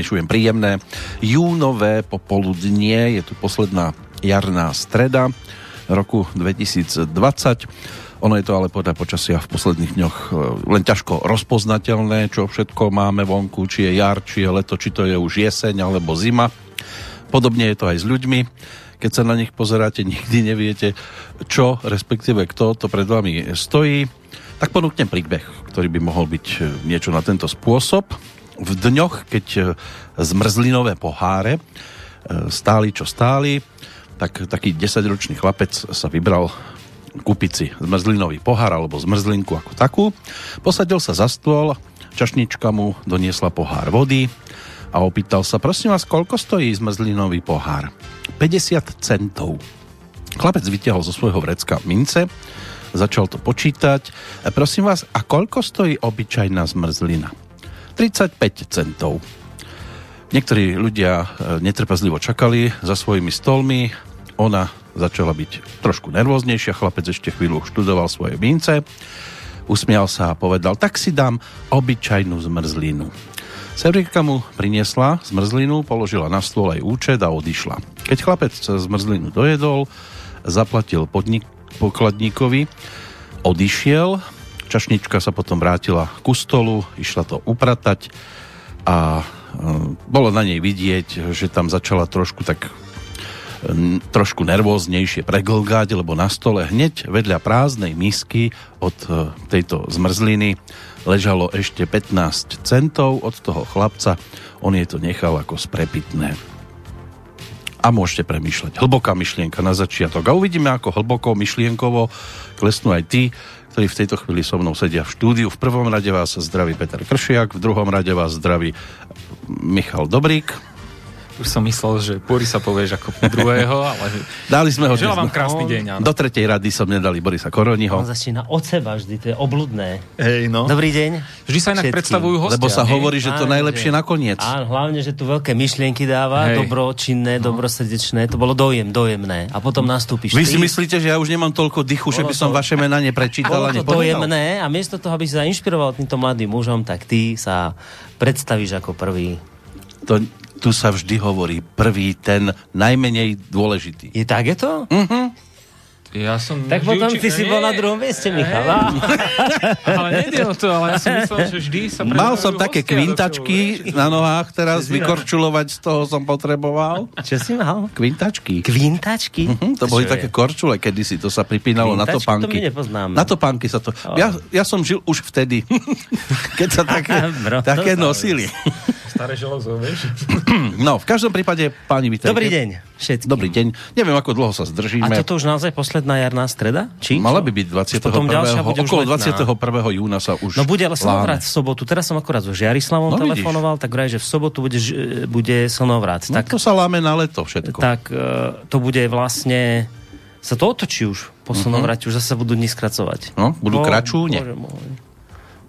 Vyšujem príjemné júnové popoludnie. Je tu posledná jarná streda roku 2020. Ono je to ale podľa počasia v posledných dňoch e, len ťažko rozpoznateľné, čo všetko máme vonku, či je jar, či je leto, či to je už jeseň alebo zima. Podobne je to aj s ľuďmi. Keď sa na nich pozeráte, nikdy neviete, čo, respektíve kto to pred vami stojí. Tak ponúknem príbeh, ktorý by mohol byť e, niečo na tento spôsob. V dňoch, keď e, zmrzlinové poháre e, stáli, čo stáli, tak taký 10-ročný chlapec sa vybral kúpiť si zmrzlinový pohár alebo zmrzlinku ako takú. Posadil sa za stôl, čašnička mu doniesla pohár vody a opýtal sa, prosím vás, koľko stojí zmrzlinový pohár? 50 centov. Chlapec vytiahol zo svojho vrecka mince, začal to počítať. Prosím vás, a koľko stojí obyčajná zmrzlina? 35 centov. Niektorí ľudia e, netrpezlivo čakali za svojimi stolmi. Ona začala byť trošku nervóznejšia. Chlapec ešte chvíľu študoval svoje mince. Usmial sa a povedal, tak si dám obyčajnú zmrzlinu. Severika mu priniesla zmrzlinu, položila na stôl aj účet a odišla. Keď chlapec zmrzlinu dojedol, zaplatil podnik, pokladníkovi, odišiel, čašnička sa potom vrátila ku stolu, išla to upratať a e, bolo na nej vidieť, že tam začala trošku tak e, trošku nervóznejšie preglgať, lebo na stole hneď vedľa prázdnej misky od e, tejto zmrzliny ležalo ešte 15 centov od toho chlapca. On jej to nechal ako sprepitné a môžete premýšľať. Hlboká myšlienka na začiatok. A uvidíme, ako hlboko myšlienkovo klesnú aj tí, ktorí v tejto chvíli so mnou sedia v štúdiu. V prvom rade vás zdraví Peter Kršiak, v druhom rade vás zdraví Michal Dobrík. Už som myslel, že Borisa povieš ako druhého, ale... Dali sme ho Želám vám krásny deň. Áno. Do tretej rady som nedali Borisa Koroniho. On začína od seba vždy, to je obludné. Hej, no. Dobrý deň. Vždy sa inak Všetkým. predstavujú hostia. Lebo sa nie? hovorí, že to najlepšie že- nakoniec. Áno, hlavne, že tu veľké myšlienky dáva, Hej. dobročinné, no. dobrosrdečné, to bolo dojem, dojemné. A potom nastúpiš Vy ty. si myslíte, že ja už nemám toľko dychu, že by Bolo som to- vaše mená neprečítal Bolo povedal? dojemné a miesto toho, aby si sa inšpiroval týmto mladým mužom, tak ty sa predstavíš ako prvý. To, tu sa vždy hovorí prvý, ten najmenej dôležitý. Je tak je to? Ja som... Tak vždy potom učil- ty si bol na druhom mieste, Michal. Ale nejde o to, ale ja som myslel, že vždy sa Mal som také kvintačky na nohách, teraz vykorčulovať z toho som potreboval. Čo si mal? Kvintačky. Kvintačky? Hm, to boli Čo také je? korčule, kedysi to sa pripínalo na Kvintačky? topánky. To my nepoznáme. Na topánky sa to... Ja, ja som žil už vtedy, keď sa také, také nosili. Staré železo, vieš? No, v každom prípade, páni, vítajte. Dobrý deň všetkým. Dobrý deň. Neviem, ako dlho sa zdržíme. A toto už naozaj posledná jarná streda? Či? Mala by byť Už potom ďalšia 21. bude Okolo letná. 21. júna sa už No bude ale slnovrat v sobotu. Teraz som akorát so Žiarislavom No no, vidíš. telefonoval, tak vraj, že v sobotu bude, bude slnovrat. No, tak, to sa láme na leto všetko. tak e, to bude vlastne sa to otočí už po slnovrate, už zase budú dní skracovať. Mhm. No, budú Bo- kračúne. Bože môj.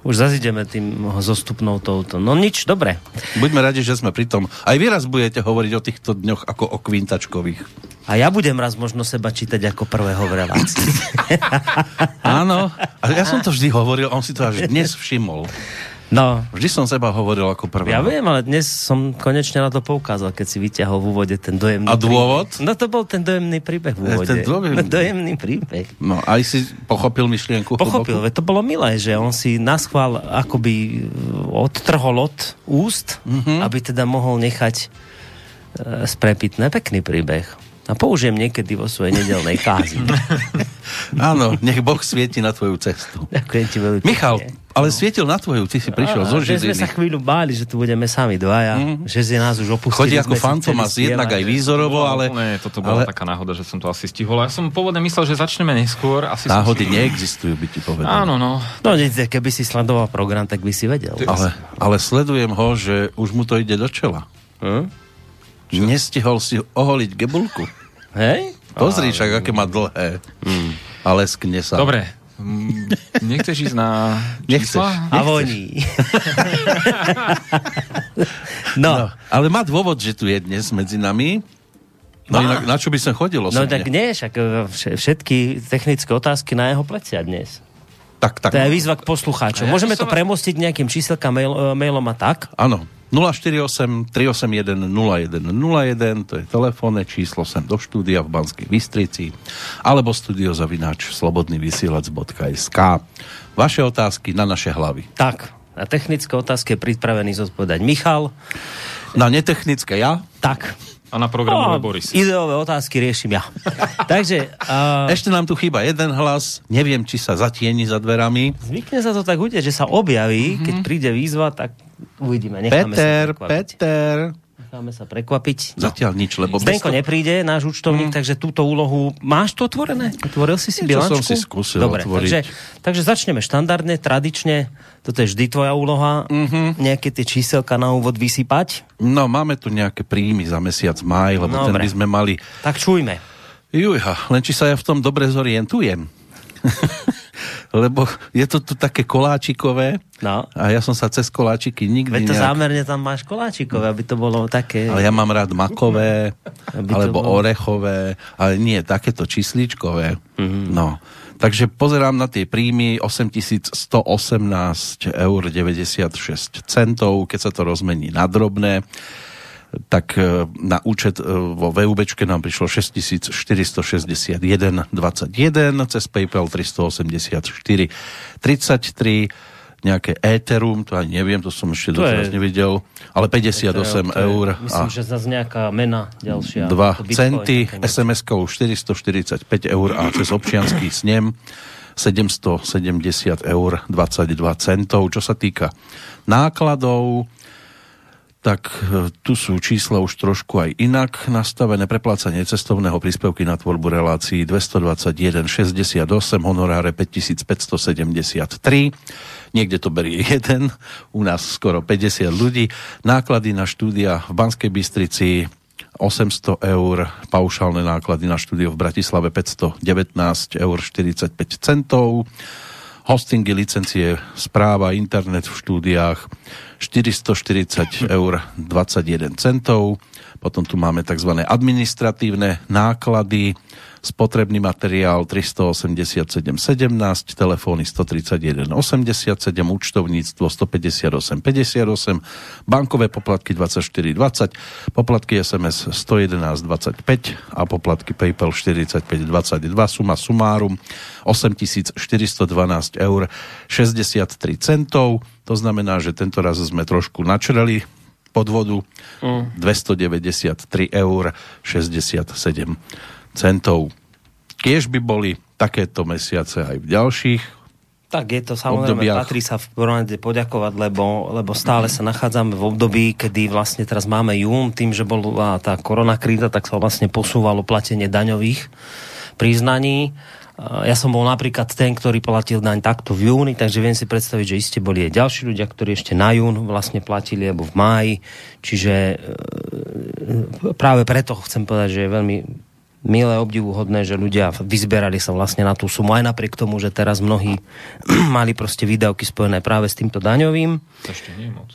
Už zazideme tým zostupnou touto. No nič, dobre. Buďme radi, že sme pri tom. Aj vy raz budete hovoriť o týchto dňoch ako o kvintačkových. A ja budem raz možno seba čítať ako prvého v relácii. Áno. A ja som to vždy hovoril, on si to až dnes všimol. No, Vždy som seba hovoril ako prvého. ja viem, ale dnes som konečne na to poukázal, keď si vyťahol v úvode ten dojemný A dôvod? príbeh. No to bol ten dojemný príbeh v úvode. Ten dojemný. dojemný príbeh. No, aj si pochopil myšlienku. Pochopil, veď to bolo milé, že on si naschvál akoby e, odtrhol od úst, Mhm. mm-hmm. aby teda mohol nechať e, sprepitné pekný príbeh. A použijem niekedy vo svojej nedelnej kázni. Áno, nech Boh svieti na tvoju cestu. Ďakujem ti veľmi Michal, ale svietil na tvoju, ty si prišiel zo že sme Žiliny. sa chvíľu báli, že tu budeme sami dvaja, mm. že si nás už opustili. Chodí ako fantomas, jednak aj výzorovo, ale... No, Nie, toto bola ale taká náhoda, že som to asi stihol. Ja som pôvodne myslel, že začneme neskôr. Asi náhody som si... neexistujú, by ti povedal. Áno, no. No nic, keby si sledoval program, tak by si vedel. Ale, ale sledujem ho, že už mu to ide do čela. Hm? Nestihol si oholiť gebulku. Hej? Pozri však, aké má dlhé. A leskne sa. Dobre. Mm, Nechceš ísť na čísla? A voní. no, No, ale má dôvod, že tu je dnes medzi nami. No Má. inak, na čo by som chodil no tak nie, však e, vš- všetky technické otázky na jeho plecia dnes. Tak, tak. To je výzva k poslucháčom. Ja Môžeme to som- premostiť nejakým číselkám mail, e, mailom a tak? Áno. 048 381 0101, to je telefónne číslo sem do štúdia v Banskej Bystrici, alebo studiozavináč slobodnyvysielac.sk. Vaše otázky na naše hlavy. Tak. Na technické otázky je pripravený zodpovedať Michal. Na netechnické ja? Tak. A na programové Boris. Ideové otázky riešim ja. Takže... Uh, Ešte nám tu chýba jeden hlas, neviem, či sa zatieni za dverami. zvykne sa to tak udeť, že sa objaví, keď príde výzva, tak uvidíme. Necháme Peter. Peter. Necháme sa prekvapiť. Zatiaľ nič, lebo Zdenko toho- nepríde, náš účtovník, takže túto úlohu... Máš to otvorené? Otvoril si si bilančku? som si skúsil Dobre, otvoriť. takže, takže začneme štandardne, tradične. Toto je vždy tvoja úloha. Nejaké tie číselka na úvod vysypať. No, máme tu nejaké príjmy za mesiac maj, lebo ten Dobre. by sme mali... Tak čujme. Jujha, len či sa ja v tom dobre zorientujem. lebo je to tu také koláčikové No. a ja som sa cez koláčiky nikdy Veď to nejak... zámerne tam máš koláčikové, aby to bolo také... Ale ja mám rád makové, alebo bolo- orechové, ale nie, takéto čísličkové. Mhm. No. Takže pozerám na tie príjmy 8118 eur 96 centov, keď sa to rozmení na drobné tak e, na účet e, vo VUBčke nám prišlo 6461,21, cez PayPal 384, 33, nejaké Ethereum, to ani neviem, to som ešte To doteraz je- nevidel, ale 58 To je- eur Myslím, a že zase nejaká mena ďalšia. 2 To Bitcoin, centy. SMS-kou 445 eur a cez občianský snem 770 eur 22 centov. Čo sa týka nákladov, tak e, tu sú čísla už trošku aj inak nastavené. Preplácanie cestovného príspevky na tvorbu relácií 221,68, honoráre 5573. Niekde to berie jeden, u nás skoro 50 ľudí. Náklady na štúdia v Banskej Bystrici 800 eur, paušálne náklady na štúdio v Bratislave 519 eur 45 centov, hostingy, licencie, správa, internet v štúdiách 440 eur 21 centov. Potom tu máme tzv. administratívne náklady, spotrebný materiál 387,17, telefóny 131,87, účtovníctvo 158,58, bankové poplatky 24,20, poplatky SMS 111,25 a poplatky PayPal 45,22, suma sumárum 8412 eur 63 centov. To znamená, že tento raz sme trošku načreli podvodu 293 eur 67 centov. Kiež by boli takéto mesiace aj v ďalších. Tak je to samozrejme, obdobiach. patrí sa v prvom rade poďakovať, lebo, lebo stále sa nachádzame v období, kedy vlastne teraz máme jún, tým, že bola tá koronakríza, tak sa vlastne posúvalo platenie daňových priznaní. Ja som bol napríklad ten, ktorý platil daň takto v júni, takže viem si predstaviť, že iste boli aj ďalší ľudia, ktorí ešte na jún vlastne platili, alebo v máji. Čiže e, práve preto chcem povedať, že je veľmi milé, obdivuhodné, že ľudia vyzberali sa vlastne na tú sumu, aj napriek tomu, že teraz mnohí mali proste výdavky spojené práve s týmto daňovým. To ešte nie je moc.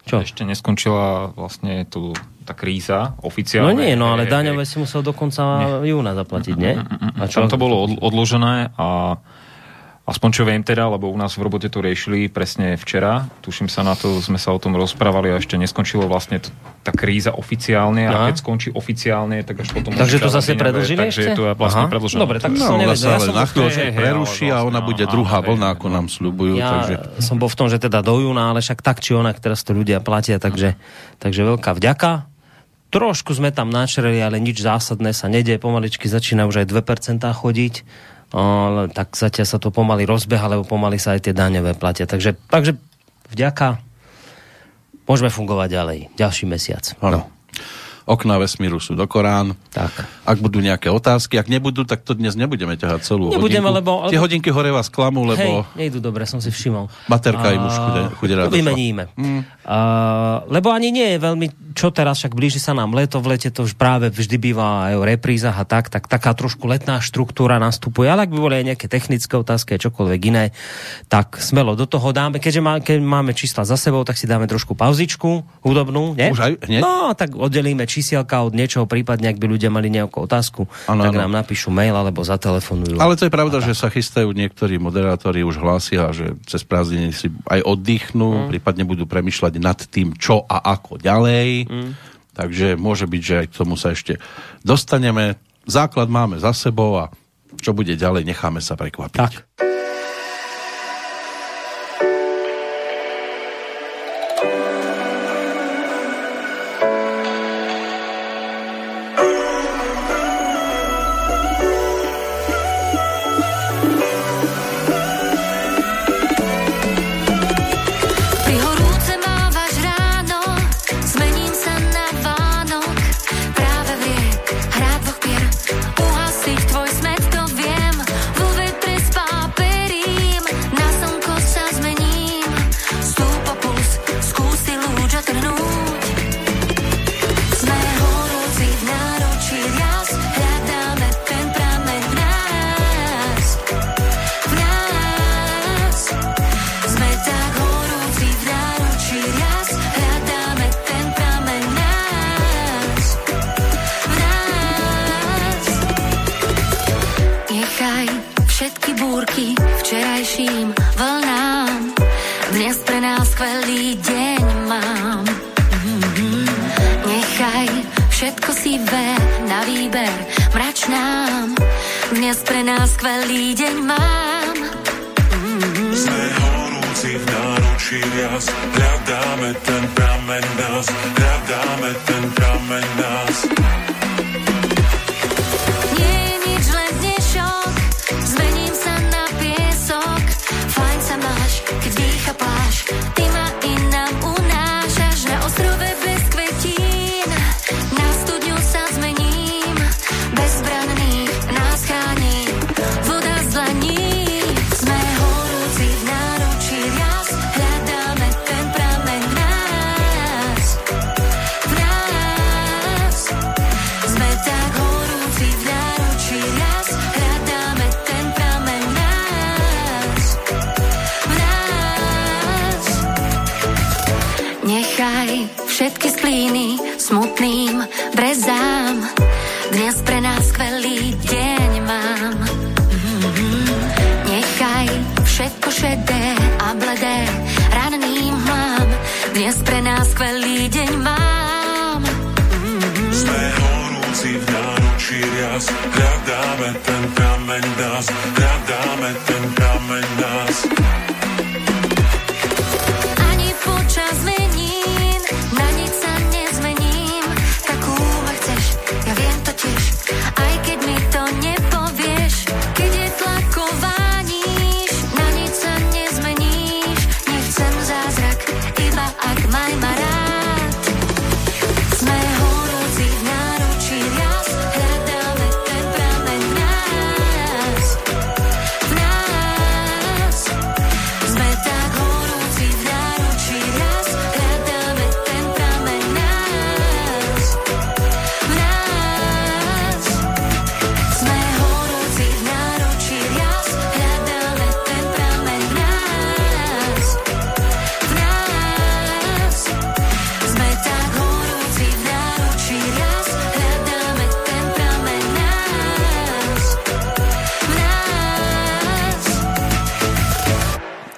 Čo? Ešte neskončila vlastne tu tá kríza No oficiálne. nie, no ale Hej, hej, daňové si musel do konca júna zaplatiť, nie? A čo? Tam to bolo od- odložené a aspoň čo viem teda, lebo u nás v robote to riešili presne včera, tuším sa na to, sme sa o tom rozprávali a ešte neskončilo vlastne t- tá kríza oficiálne a Aha. keď skončí oficiálne, tak až potom... Takže to zase predlžili Takže ešte? je to vlastne Aha. predlžené. Dobre, tak som No, ona nevedel. Ja ale som na chvíľočku preruší a ona bude áno, druhá hej, vlna, ako no. nám sľubujú. Ja Takže som bol v tom, že teda do júna, ale však tak či onak teraz to ľudia platia, takže, takže veľká vďaka. Trošku sme tam načreli, ale nič zásadné sa nedie. Pomaličky začína už aj 2% chodiť. Tak zatiaľ sa to pomaly rozbeha, lebo pomaly sa aj tie daňové platia. Takže, takže vďaka. Môžeme fungovať ďalej. Ďalší mesiac. áno. Okná vesmíru sú do Korán. Tak. Ak budú nejaké otázky, ak nebudú, tak to dnes nebudeme ťahať celú Nebudeme, hodinku. lebo- Tie hodinky hore vás klamú, lebo Hej, nejdu dobre, som si všimol. Baterka im už chude- chuderá vymeníme. Mm. Uh, lebo ani nie je veľmi čo teraz, však blíži sa nám leto, v lete to už práve vždy býva aj o reprízach a tak, tak taká trošku letná štruktúra nastupuje, ale ak by boli aj nejaké technické otázky, čokoľvek iné, tak smelo do toho dáme, keďže má, keď máme čísla za sebou, tak si dáme trošku pauzičku hudobnú, nie? Už aj hneď? No, tak oddelíme čísielka od niečoho, prípadne ak by ľudia mali nejakú otázku, ano, tak ano. nám napíšu mail alebo zatelefonujú. Ale to je pravda, že sa chystajú niektorí moderátori, už hlásia, že cez prázdniny si aj oddychnú, mm. prípadne budú premyšľať nad tým, čo a ako ďalej. Mm. Takže môže byť, že aj k tomu sa ešte dostaneme. Základ máme za sebou a čo bude ďalej, necháme sa prekvapiť. Tak. Grab verdammt, verdammt, verdammt, verdammt, verdammt, verdammt, verdammt, verdammt, verdammt,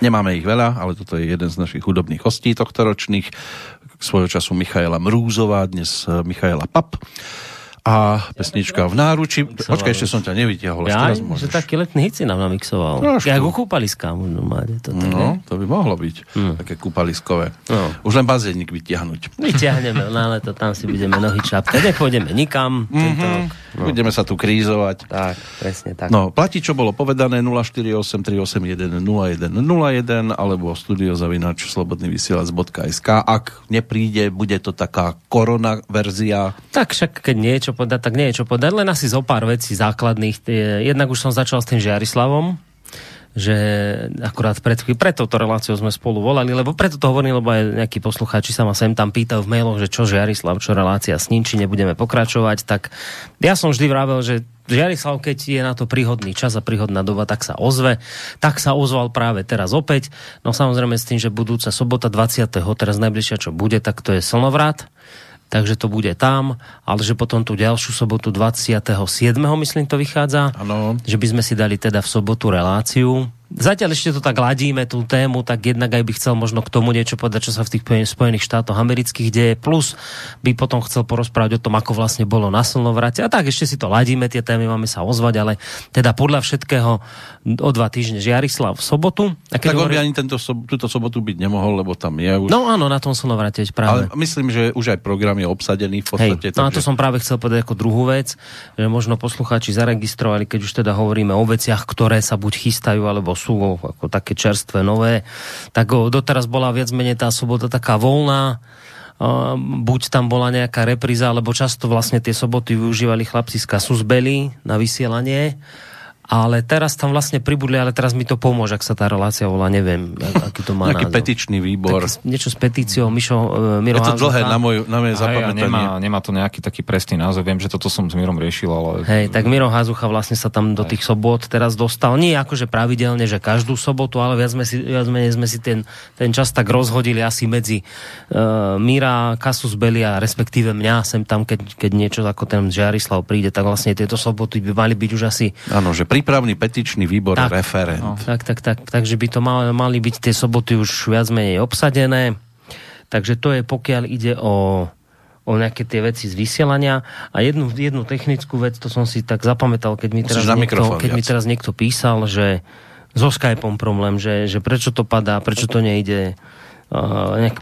Nemáme ich veľa, ale toto je jeden z našich hudobných hostí tohto ročných. Svojho času Michaela Mrúzová, dnes eh, Michaela Pap a pesnička v náruči. Počkaj, ešte som ťa nevytiahol. Ja, teraz môžeš. že taký letný hit si nám namixoval. Trošku. Ako kúpaliská možno máte. Toto, no, ne? to by mohlo byť. Hmm. Také kúpaliskové. No. Už len bazénik vytiahnuť. Vytiahneme, no ale to tam si budeme nohy čapkať. Nepôjdeme nikam. Mm-hmm. No. Budeme sa tu krízovať. Tak, presne tak. No, platí, čo bolo povedané 0483810101 alebo studiozavinač slobodnyvysielac.sk Ak nepríde, bude to taká korona verzia. Tak však, keď niečo čo podať, tak nie je čo podať, len asi zo pár vecí základných. Jednak už som začal s tým Žiarislavom, že akurát pred, pred touto reláciou sme spolu volali, lebo preto to hovorím, lebo aj nejakí poslucháči sa ma sem tam pýtajú v mailoch, že čo Žiarislav, čo relácia s ním, či nebudeme pokračovať, tak ja som vždy vravel, že Žiarislav, keď je na to príhodný čas a príhodná doba, tak sa ozve. Tak sa ozval práve teraz opäť. No samozrejme s tým, že budúca sobota 20. teraz najbližšia čo bude, tak to je slnovrat takže to bude tam, ale že potom tú ďalšiu sobotu 27. myslím to vychádza, ano. že by sme si dali teda v sobotu reláciu Zatiaľ ešte to tak ladíme, tú tému, tak jednak aj by chcel možno k tomu niečo povedať, čo sa v tých Spojených štátoch amerických deje, plus by potom chcel porozprávať o tom, ako vlastne bolo na slnovrate. A tak ešte si to ladíme, tie témy máme sa ozvať, ale teda podľa všetkého o dva týždne Žiarislav v sobotu. A keď tak hovorí... on by ani tento, túto sobotu byť nemohol, lebo tam je už... No áno, na tom slnovrate práve. Ale myslím, že už aj program je obsadený v podstate. Hej, no takže... a to som práve chcel povedať ako druhú vec, že možno poslucháči zaregistrovali, keď už teda hovoríme o veciach, ktoré sa buď chystajú, alebo sú ako také čerstvé, nové, tak doteraz bola viac menej tá sobota taká voľná, buď tam bola nejaká repríza, alebo často vlastne tie soboty využívali chlapci z Kasusbeli na vysielanie ale teraz tam vlastne pribudli, ale teraz mi to pomôže, ak sa tá relácia volá, neviem, aký to má Nejaký názov. petičný výbor. Tak, niečo s petíciou, Mišo, uh, Miro Je to dlhé na, môj, na moje zapamätanie. Nemá, nemá to nejaký taký presný názov, viem, že toto som s Mirom riešil, ale... Hej, tak Miro Hazucha vlastne sa tam do tých sobot teraz dostal. Nie akože pravidelne, že každú sobotu, ale viac, sme si, viac menej sme si ten, ten čas tak rozhodili asi medzi uh, Mira, Kasus Belia, respektíve mňa sem tam, keď, keď niečo ako ten Žiarislav príde, tak vlastne tieto soboty by mali byť už asi... Áno, že pri prípravný petičný výbor tak, referent. No. Tak, tak, tak, takže by to mal, mali byť tie soboty už viac menej obsadené. Takže to je pokiaľ ide o, o nejaké tie veci z vysielania. A jednu, jednu technickú vec, to som si tak zapamätal, keď mi, teraz niekto, keď mi teraz niekto písal, že so Skypeom problém, že, že prečo to padá, prečo to nejde. Uh, nejak,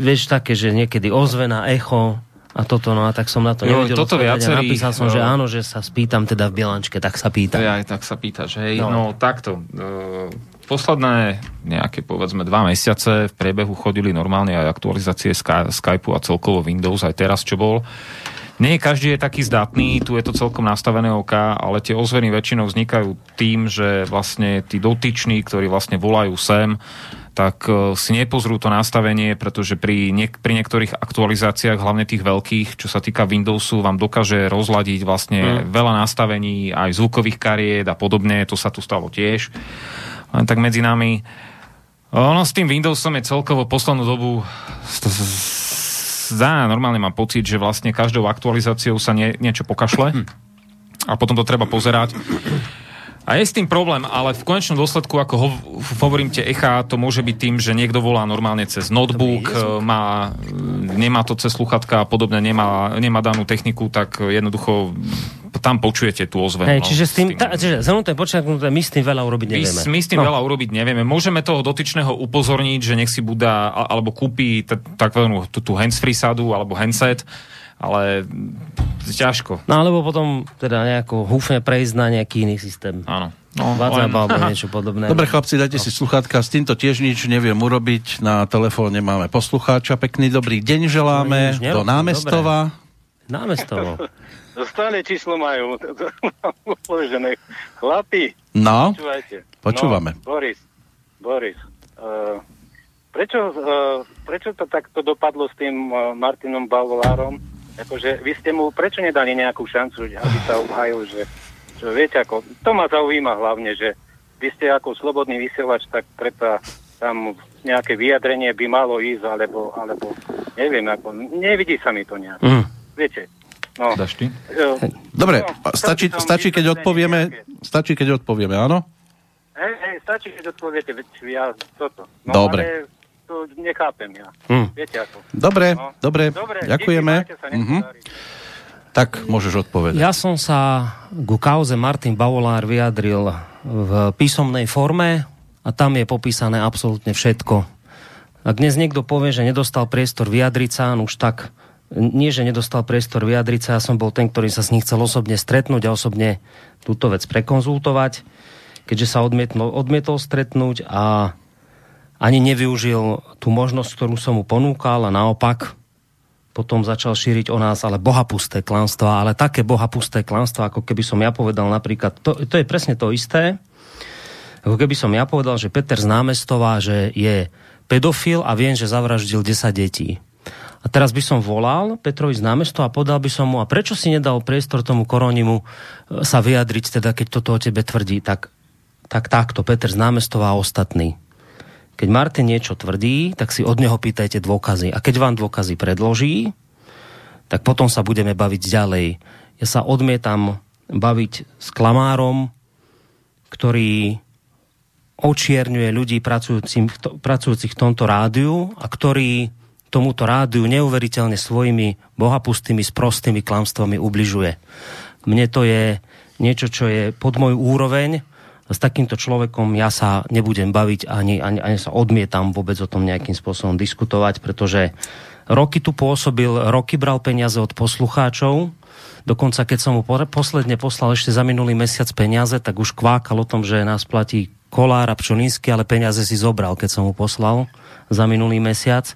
vieš také, že niekedy ozvena, echo, a toto, no a tak som na to nevedel toto viacerí, napísal som, no. že áno, že sa spýtam teda v Bielančke, tak sa pýtam. Ja tak sa pýtaš, hej. No, no takto. E, posledné nejaké, povedzme, dva mesiace v priebehu chodili normálne aj aktualizácie Sky, Skypeu a celkovo Windows, aj teraz, čo bol. Nie každý je taký zdatný, tu je to celkom nastavené OK, ale tie ozveny väčšinou vznikajú tým, že vlastne tí dotyční, ktorí vlastne volajú sem, tak e, si nepozrú to nastavenie, pretože pri, niek- pri niektorých aktualizáciách, hlavne tých veľkých, čo sa týka Windowsu, vám dokáže rozladiť vlastne mm. veľa nastavení, aj zvukových kariet a podobne, to sa tu stalo tiež. Len tak medzi nami, ono s tým Windowsom je celkovo poslednú dobu zdá, normálne mám pocit, že vlastne každou aktualizáciou sa nie, niečo pokašle hm. a potom to treba pozerať. A je s tým problém, ale v konečnom dôsledku, ako ho, hovorím tie echa, to môže byť tým, že niekto volá normálne cez notebook, má, nemá to cez sluchatka a podobne, nemá, nemá danú techniku, tak jednoducho tam počujete tú ozvenu. Hey, no, čiže s tým, tým... Ta, čiže zhrnuté, my s tým veľa urobiť nevieme. My, my s tým no. veľa urobiť nevieme. Môžeme toho dotyčného upozorniť, že nech si budá, alebo kúpi takzvanú tú handsfree sadu alebo handset, ale ťažko. No alebo potom teda nejako húfne prejsť na nejaký iný systém. Áno. No, WhatsApp alebo niečo podobné. Dobre chlapci, dajte no. si sluchátka, s týmto tiež nič neviem urobiť. Na telefóne máme poslucháča, pekný dobrý deň želáme no, do Námestova. Dobre. Námestovo. Stále číslo majú chlapi. No, Počúvajte. počúvame. No, Boris, Boris, uh, prečo, uh, prečo to takto dopadlo s tým uh, Martinom Balvolárom? Akože vy ste mu prečo nedali nejakú šancu, aby sa obhajil, že, že viete ako, to ma zaujíma hlavne, že vy ste ako slobodný vysielač, tak preto tam nejaké vyjadrenie by malo ísť, alebo, alebo neviem, ako, nevidí sa mi to nejak. Mm. Viete, No. Daš ty? Dobre, no, stačí, stačí, keď odpovieme, stačí, keď odpovieme, áno? Hej, hej, stačí, keď odpoviete, veď ja toto. No, Dobre. Ale to nechápem ja. Hm. Viete ako. Dobre, no. dobre, dobre, ďakujeme. Díky, sa, uh-huh. Tak môžeš odpovedať. Ja som sa ku kauze Martin Bavolár vyjadril v písomnej forme a tam je popísané absolútne všetko. Ak dnes niekto povie, že nedostal priestor vyjadriť sa, no už tak nie, že nedostal priestor vyjadriť sa, ja som bol ten, ktorý sa s ním chcel osobne stretnúť a osobne túto vec prekonzultovať, keďže sa odmietol, odmietol stretnúť a ani nevyužil tú možnosť, ktorú som mu ponúkal a naopak potom začal šíriť o nás ale bohapusté klanstva, ale také bohapusté klanstva, ako keby som ja povedal napríklad, to, to je presne to isté, Ako keby som ja povedal, že Peter z námestová, že je pedofil a viem, že zavraždil 10 detí. A teraz by som volal Petrovi z námestova a podal by som mu, a prečo si nedal priestor tomu koronimu e, sa vyjadriť, teda keď toto o tebe tvrdí, tak, tak takto, Peter z námestova a ostatní. Keď Martin niečo tvrdí, tak si od neho pýtajte dôkazy. A keď vám dôkazy predloží, tak potom sa budeme baviť ďalej. Ja sa odmietam baviť s klamárom, ktorý očierňuje ľudí pracujúcich, pracujúcich v tomto rádiu a ktorý tomuto rádiu neuveriteľne svojimi bohapustými, sprostými klamstvami ubližuje. Mne to je niečo, čo je pod môj úroveň. S takýmto človekom ja sa nebudem baviť ani, ani, ani sa odmietam vôbec o tom nejakým spôsobom diskutovať, pretože roky tu pôsobil, roky bral peniaze od poslucháčov, Dokonca, keď som mu posledne poslal ešte za minulý mesiac peniaze, tak už kvákal o tom, že nás platí Kolár a Pčolínsky, ale peniaze si zobral, keď som mu poslal za minulý mesiac.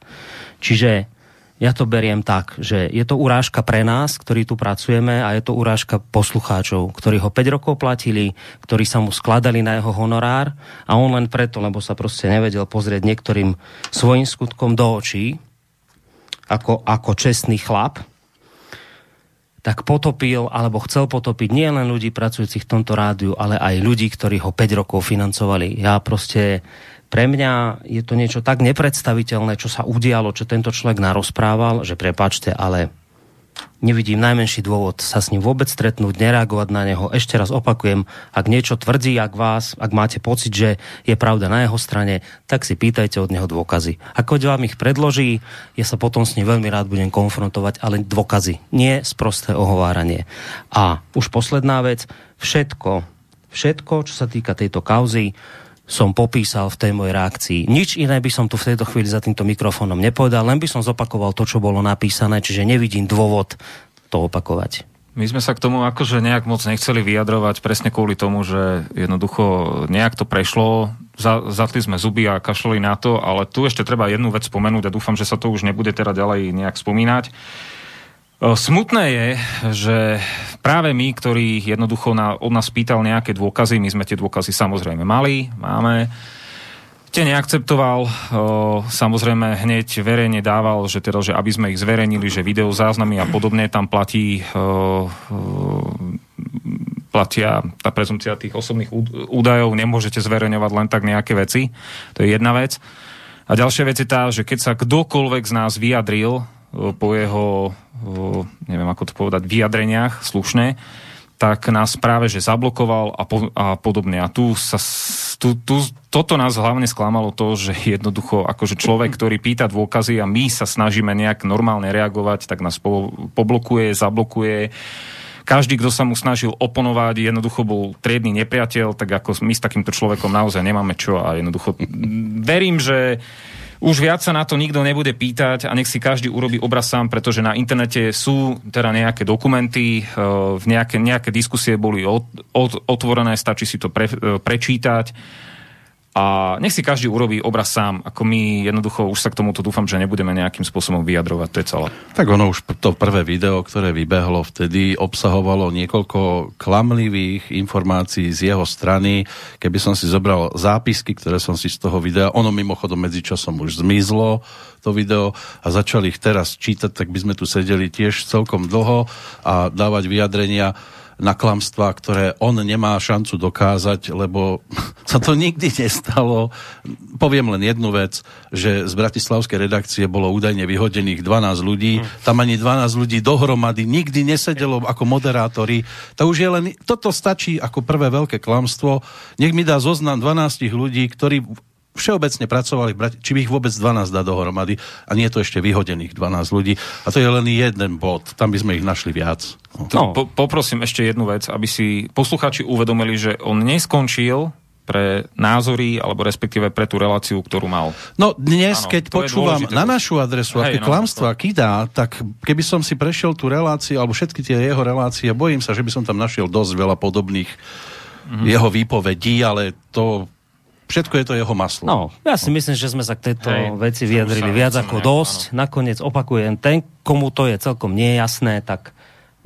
Čiže ja to beriem tak, že je to urážka pre nás, ktorí tu pracujeme a je to urážka poslucháčov, ktorí ho 5 rokov platili, ktorí sa mu skladali na jeho honorár a on len preto, lebo sa proste nevedel pozrieť niektorým svojim skutkom do očí, ako, ako čestný chlap, tak potopil alebo chcel potopiť nie len ľudí pracujúcich v tomto rádiu, ale aj ľudí, ktorí ho 5 rokov financovali. Ja proste, pre mňa je to niečo tak nepredstaviteľné, čo sa udialo, čo tento človek narozprával, že prepačte, ale nevidím najmenší dôvod sa s ním vôbec stretnúť, nereagovať na neho. Ešte raz opakujem, ak niečo tvrdí, ak vás, ak máte pocit, že je pravda na jeho strane, tak si pýtajte od neho dôkazy. Ako vám ich predloží, ja sa potom s ním veľmi rád budem konfrontovať, ale dôkazy, nie sprosté ohováranie. A už posledná vec, všetko, všetko, čo sa týka tejto kauzy, som popísal v tej mojej reakcii. Nič iné by som tu v tejto chvíli za týmto mikrofónom nepovedal, len by som zopakoval to, čo bolo napísané, čiže nevidím dôvod to opakovať. My sme sa k tomu akože nejak moc nechceli vyjadrovať presne kvôli tomu, že jednoducho nejak to prešlo, za, zatli sme zuby a kašľali na to, ale tu ešte treba jednu vec spomenúť a dúfam, že sa to už nebude teda ďalej nejak spomínať. Smutné je, že práve my, ktorí jednoducho na, od nás pýtal nejaké dôkazy, my sme tie dôkazy samozrejme mali, máme, tie neakceptoval, samozrejme hneď verejne dával, že teda, že aby sme ich zverejnili, že videozáznamy a podobne tam platí platia tá prezumcia tých osobných údajov, nemôžete zverejňovať len tak nejaké veci. To je jedna vec. A ďalšia vec je tá, že keď sa kdokoľvek z nás vyjadril po jeho, neviem ako to povedať, vyjadreniach slušne, tak nás práve že zablokoval a, po, a podobne. A tu sa, tu, tu, toto nás hlavne sklamalo to, že jednoducho akože človek, ktorý pýta dôkazy a my sa snažíme nejak normálne reagovať, tak nás po, poblokuje, zablokuje. Každý, kto sa mu snažil oponovať, jednoducho bol triedny nepriateľ, tak ako my s takýmto človekom naozaj nemáme čo a jednoducho verím, že už viac sa na to nikto nebude pýtať a nech si každý urobí obraz sám, pretože na internete sú teda nejaké dokumenty, v nejaké, nejaké diskusie boli od, od, otvorené, stačí si to pre, eh, prečítať a nech si každý urobí obraz sám. Ako my jednoducho už sa k tomuto dúfam, že nebudeme nejakým spôsobom vyjadrovať. To je celé. Tak ono už to prvé video, ktoré vybehlo vtedy, obsahovalo niekoľko klamlivých informácií z jeho strany. Keby som si zobral zápisky, ktoré som si z toho videa, ono mimochodom medzi časom už zmizlo to video a začali ich teraz čítať, tak by sme tu sedeli tiež celkom dlho a dávať vyjadrenia na klamstvá, ktoré on nemá šancu dokázať, lebo sa to nikdy nestalo. Poviem len jednu vec, že z bratislavskej redakcie bolo údajne vyhodených 12 ľudí, tam ani 12 ľudí dohromady nikdy nesedelo ako moderátori. To už je len, toto stačí ako prvé veľké klamstvo. Nech mi dá zoznam 12 ľudí, ktorí všeobecne pracovali, či by ich vôbec 12 dá dohromady a nie je to ešte vyhodených 12 ľudí. A to je len jeden bod, tam by sme ich našli viac. No. Po, poprosím ešte jednu vec, aby si posluchači uvedomili, že on neskončil pre názory, alebo respektíve pre tú reláciu, ktorú mal. No dnes, ano, keď počúvam na našu adresu, Hej, aké no, klamstvá to... kydá, tak keby som si prešiel tú reláciu, alebo všetky tie jeho relácie, bojím sa, že by som tam našiel dosť veľa podobných mm-hmm. jeho výpovedí, ale to všetko je to jeho maslo. No, ja si myslím, že sme sa k tejto Hej, veci vyjadrili viac ako dosť. Áno. Nakoniec opakujem, ten, komu to je celkom nejasné, tak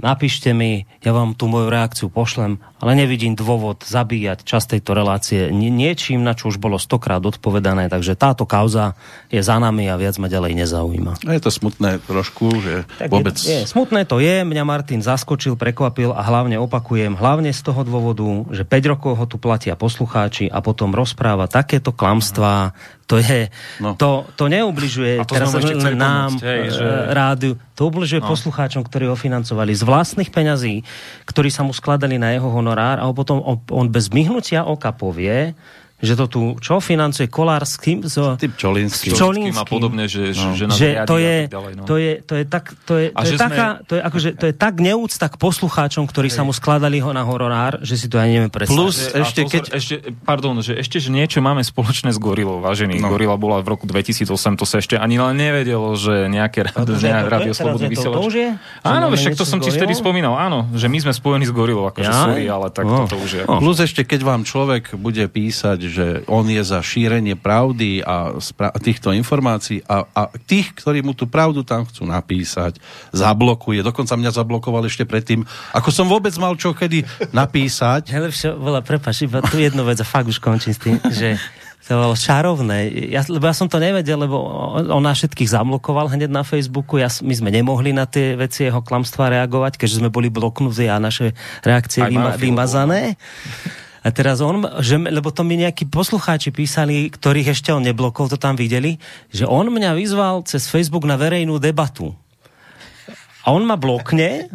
napíšte mi, ja vám tú moju reakciu pošlem ale nevidím dôvod zabíjať čas tejto relácie niečím, na čo už bolo stokrát odpovedané, takže táto kauza je za nami a viac ma ďalej nezaujíma. A je to smutné trošku, že tak vôbec... Je, je, smutné to je, mňa Martin zaskočil, prekvapil a hlavne opakujem, hlavne z toho dôvodu, že 5 rokov ho tu platia poslucháči a potom rozpráva takéto klamstvá, to je, no. to, to neubližuje to teraz nám, pomôcť, hej, že... E, rádiu, to ubližuje no. poslucháčom, ktorí ho financovali z vlastných peňazí, ktorí sa mu skladali na jeho honorár a potom on, on bez myhnutia oka povie, že to tu, čo financuje Kolár s kým? So, Tým Čolinským. Čolinským a podobne, že, no. že, že to je, ďalej, no. to je, to je tak, to je, to je, taká, sme... to je, akože, to je tak neúcta k poslucháčom, ktorí Hej. sa mu skladali ho na honorár, že si to ani neviem predstaviť. Plus ešte, pozor, keď... Ešte, pardon, že ešte, že niečo máme spoločné s Gorilou, vážený. No. Gorila bola v roku 2008, to sa ešte ani len nevedelo, že nejaké rádio, rádio Slobodný vysielač. Áno, však to som ti vtedy spomínal, áno, že my sme spojení s Gorilou, akože sorry, ale tak toto už je. Plus ešte, keď vám človek bude písať, že on je za šírenie pravdy a týchto informácií a, a tých, ktorí mu tú pravdu tam chcú napísať, zablokuje. Dokonca mňa zablokoval ešte predtým, ako som vôbec mal čo kedy napísať. Najlepšie, veľa, prepáč, iba tu jednu vec a fakt už končím s tým, že to bolo čarovné. Ja, lebo ja som to nevedel, lebo on nás všetkých zablokoval hneď na Facebooku. Ja, my sme nemohli na tie veci jeho klamstva reagovať, keďže sme boli bloknutí a naše reakcie vyma, vymazané. A teraz on, že, lebo to mi nejakí poslucháči písali, ktorých ešte on neblokol, to tam videli, že on mňa vyzval cez Facebook na verejnú debatu. A on ma blokne,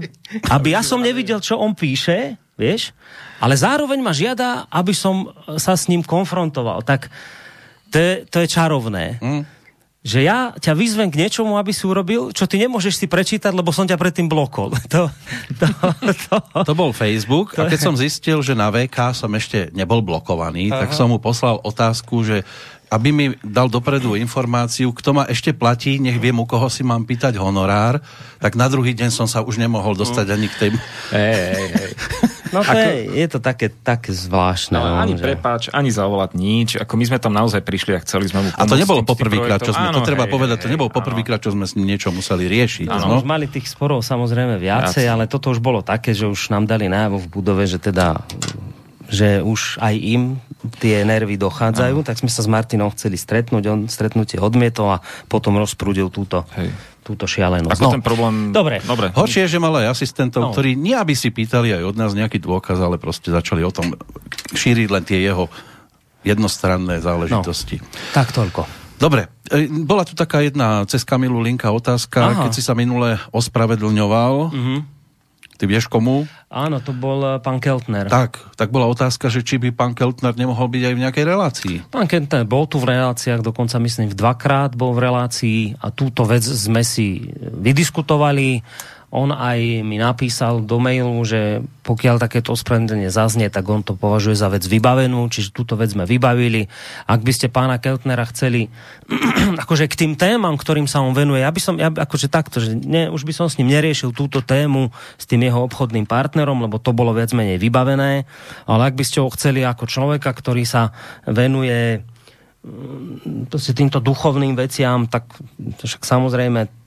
aby ja som nevidel, čo on píše, vieš, ale zároveň ma žiada, aby som sa s ním konfrontoval. Tak to je, to je čarovné. Mm že ja ťa vyzvem k niečomu, aby si urobil, čo ty nemôžeš si prečítať, lebo som ťa predtým blokol. To, to, to, to bol Facebook a keď som zistil, že na VK som ešte nebol blokovaný, Aha. tak som mu poslal otázku, že aby mi dal dopredu informáciu, kto ma ešte platí, nech viem, u koho si mám pýtať honorár, tak na druhý deň som sa už nemohol dostať ani k tej... Hej, hej, hej. No to ako, je, je to také, také zvláštne. No, ani že... prepáč, ani zavolať nič. Ako my sme tam naozaj prišli a chceli sme mu A to nebolo poprvýkrát, čo sme, áno, to treba hej, povedať, to nebolo poprvýkrát, čo sme niečo museli riešiť. Áno, no? už mali tých sporov samozrejme viacej, Viac. ale toto už bolo také, že už nám dali najavo v budove, že teda že už aj im tie nervy dochádzajú, Aha. tak sme sa s Martinom chceli stretnúť, on stretnutie odmietol a potom rozprúdil túto, Hej. Túto šialenosť. Ako no. ten problém... Dobre. Dobre. Horšie je, že mal aj asistentov, no. ktorí nie aby si pýtali aj od nás nejaký dôkaz, ale proste začali o tom šíriť len tie jeho jednostranné záležitosti. No. Tak toľko. Dobre, e, bola tu taká jedna cez Kamilu Linka otázka, Aha. keď si sa minule ospravedlňoval. Mm-hmm Ty vieš komu? Áno, to bol eh, pán Keltner. Tak, tak bola otázka, že či by pán Keltner nemohol byť aj v nejakej relácii. Pán Keltner bol tu v reláciách, dokonca myslím v dvakrát bol v relácii a túto vec sme si vydiskutovali on aj mi napísal do mailu, že pokiaľ takéto ospravedlnenie zaznie, tak on to považuje za vec vybavenú, čiže túto vec sme vybavili. Ak by ste pána Keltnera chceli akože k tým témam, ktorým sa on venuje, ja by som, ja, akože takto, že ne, už by som s ním neriešil túto tému s tým jeho obchodným partnerom, lebo to bolo viac menej vybavené, ale ak by ste ho chceli ako človeka, ktorý sa venuje mm, týmto duchovným veciam, tak však samozrejme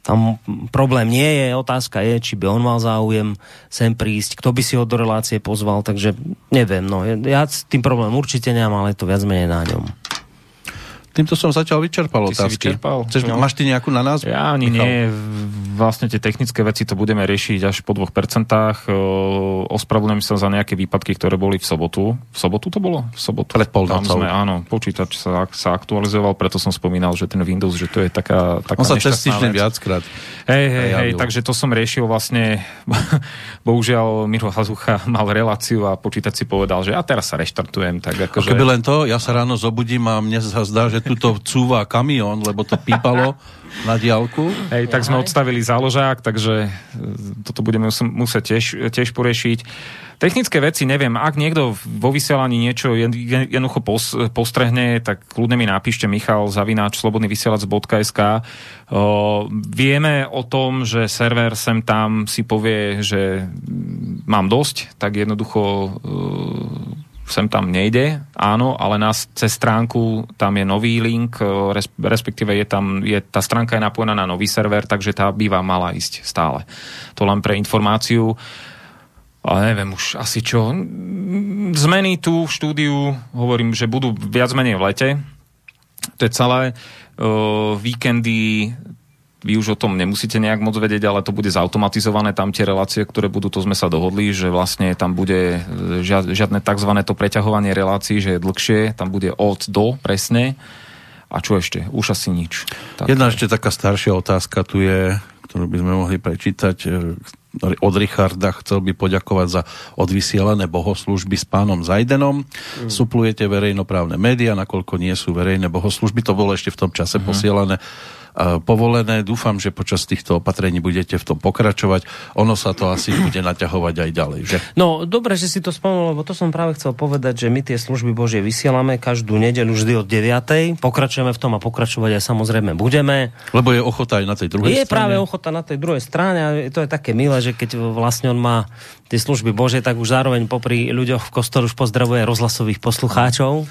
tam problém nie je, otázka je, či by on mal záujem sem prísť, kto by si ho do relácie pozval, takže neviem, no ja s tým problém určite nemám, ale je to viac menej na ňom. Týmto som zatiaľ vyčerpal ty otázky. Vyčerpal? Chceš, no. Máš ty nejakú na nás? Ja ani Michal? nie. Vlastne tie technické veci to budeme riešiť až po dvoch percentách. Ospravedlňujem sa za nejaké výpadky, ktoré boli v sobotu. V sobotu to bolo? V sobotu. Pred polnocou. Sme, áno, počítač sa, sa aktualizoval, preto som spomínal, že ten Windows, že to je taká, taká On sa cez týždeň viackrát. Hej, hej, hej, takže to som riešil vlastne, bohužiaľ Miro Hazucha mal reláciu a počítač si povedal, že ja teraz sa reštartujem. Tak akože... Keby len to, ja sa ráno zobudím a mne sa zdá, že tuto cúva kamión, lebo to pípalo na diálku. Hej, tak sme odstavili záložák, takže e, toto budeme musieť tiež, tiež poriešiť. Technické veci neviem, ak niekto vo vysielaní niečo jednoducho postrehne, tak kľudne mi napíšte Michal Zavináč slobodnyvysielac.sk Vieme o tom, že server sem tam si povie, že mám dosť, tak jednoducho e, sem tam nejde, áno, ale nás cez stránku tam je nový link, e, respektíve je tam, je, tá stránka je napojená na nový server, takže tá býva mala ísť stále. To len pre informáciu. A neviem už asi čo. Zmeny tu v štúdiu, hovorím, že budú viac menej v lete. To je celé. Uh, víkendy vy už o tom nemusíte nejak moc vedieť, ale to bude zautomatizované, tam tie relácie, ktoré budú, to sme sa dohodli, že vlastne tam bude žiadne tzv. to preťahovanie relácií, že je dlhšie, tam bude od do presne. A čo ešte? Už asi nič. Tak. Jedna ešte taká staršia otázka tu je, ktorú by sme mohli prečítať od Richarda chcel by poďakovať za odvysielané bohoslužby s pánom Zajdenom. Mm. Suplujete verejnoprávne médiá, nakoľko nie sú verejné bohoslužby. To bolo ešte v tom čase mm. posielané povolené. Dúfam, že počas týchto opatrení budete v tom pokračovať. Ono sa to asi bude naťahovať aj ďalej, že? No, dobre, že si to spomenul, lebo to som práve chcel povedať, že my tie služby Božie vysielame každú nedelu vždy od 9. Pokračujeme v tom a pokračovať aj samozrejme budeme. Lebo je ochota aj na tej druhej je strane. Je práve ochota na tej druhej strane a to je také milé, že keď vlastne on má tie služby Bože, tak už zároveň popri ľuďoch v kostole už pozdravuje rozhlasových poslucháčov.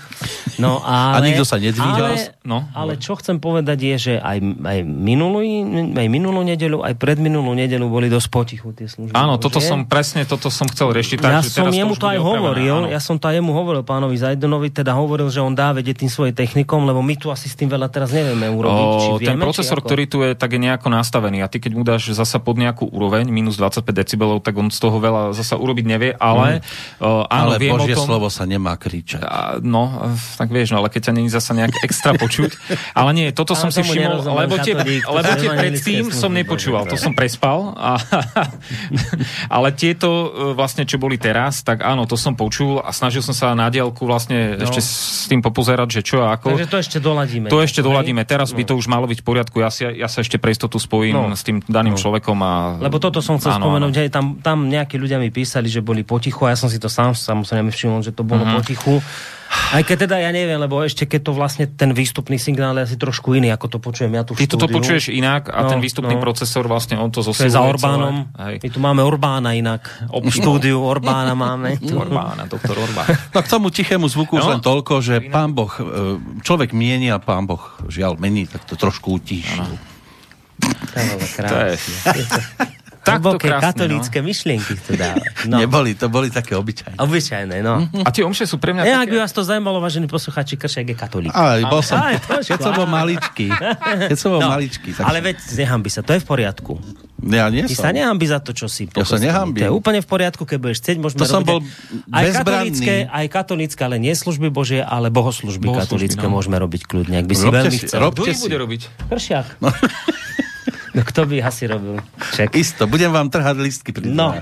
No, ale, a nikto sa nedvíhal. Ale, no, ale čo chcem povedať je, že aj, aj, minulú, aj minulú nedelu, aj predminulú nedelu boli dosť potichu tie služby Áno, Bože. toto som presne, toto som chcel riešiť. Tak, ja že som teraz jemu to aj hovoril, áno. ja som to aj jemu hovoril pánovi Zajdenovi, teda hovoril, že on dá vedieť tým svojim technikom, lebo my tu asi s tým veľa teraz nevieme urobiť. O, či vieme, ten procesor, či ktorý tu je, tak je nejako nastavený a ty keď mu dáš zasa pod nejakú úroveň, minus 25 decibelov, tak on z toho veľa zasa urobiť nevie, ale mm. uh, áno, ale viem Božie o tom, slovo sa nemá kričať. A, no, tak vieš, no, ale keď ťa není zasa nejak extra počuť. Ale nie, toto Ale som si všimol, lebo tie, lebo tie predtým som nepočúval, to som prespal. A, ale tieto e, vlastne, čo boli teraz, tak áno, to som počul a snažil som sa na diálku vlastne no. ešte s tým popozerať, že čo a ako. Takže to ešte doladíme. To ešte doladíme. Teraz no. by to už malo byť v poriadku. Ja, si, ja sa ešte pre istotu spojím no. s tým daným no. človekom. A... Lebo toto som chcel áno, spomenúť, áno. tam, tam nejakí ľudia mi písali, že boli potichu a ja som si to sám samozrejme všimol, že to bolo uh-huh. potichu. Aj keď teda ja neviem, lebo ešte keď to vlastne ten výstupný signál je asi trošku iný, ako to počujem ja tu v Ty to počuješ inak a no, ten výstupný no. procesor vlastne on to zosiluje. To je za Orbánom. My tu máme Orbána inak. V štúdiu Orbána máme. Orbána, doktor Orbán. No k tomu tichému zvuku no? už len toľko, že pán Boh, e, človek mieni a pán Boh žiaľ mení, tak to trošku utíši. To je Takto krásne, katolícke no. myšlienky to dáva. No. Neboli, to boli také obyčajné. Obyčajné, no. A tie omše sú pre mňa ja, také... ak by vás to zaujímalo, vážení posluchači, Kršiak je katolík. Aj, bol som, aj, keď som bol maličký. Keď som bol no, maličký. Tak ale veď, nehambi sa, to je v poriadku. Ja nie Ty som. sa nehambi za to, čo si Ja sa nehambím. To je úplne v poriadku, keď budeš chcieť, môžeme to som bol aj katolícke, aj katolícke, ale nie služby Božie, ale bohoslužby, bohoslužby katolícke no. môžeme robiť kľudne, ak by si robte veľmi si, chcel. Robte si. bude robiť? Kršiak. No. No kto by asi robil? Ček. Isto, budem vám trhať listky pri No.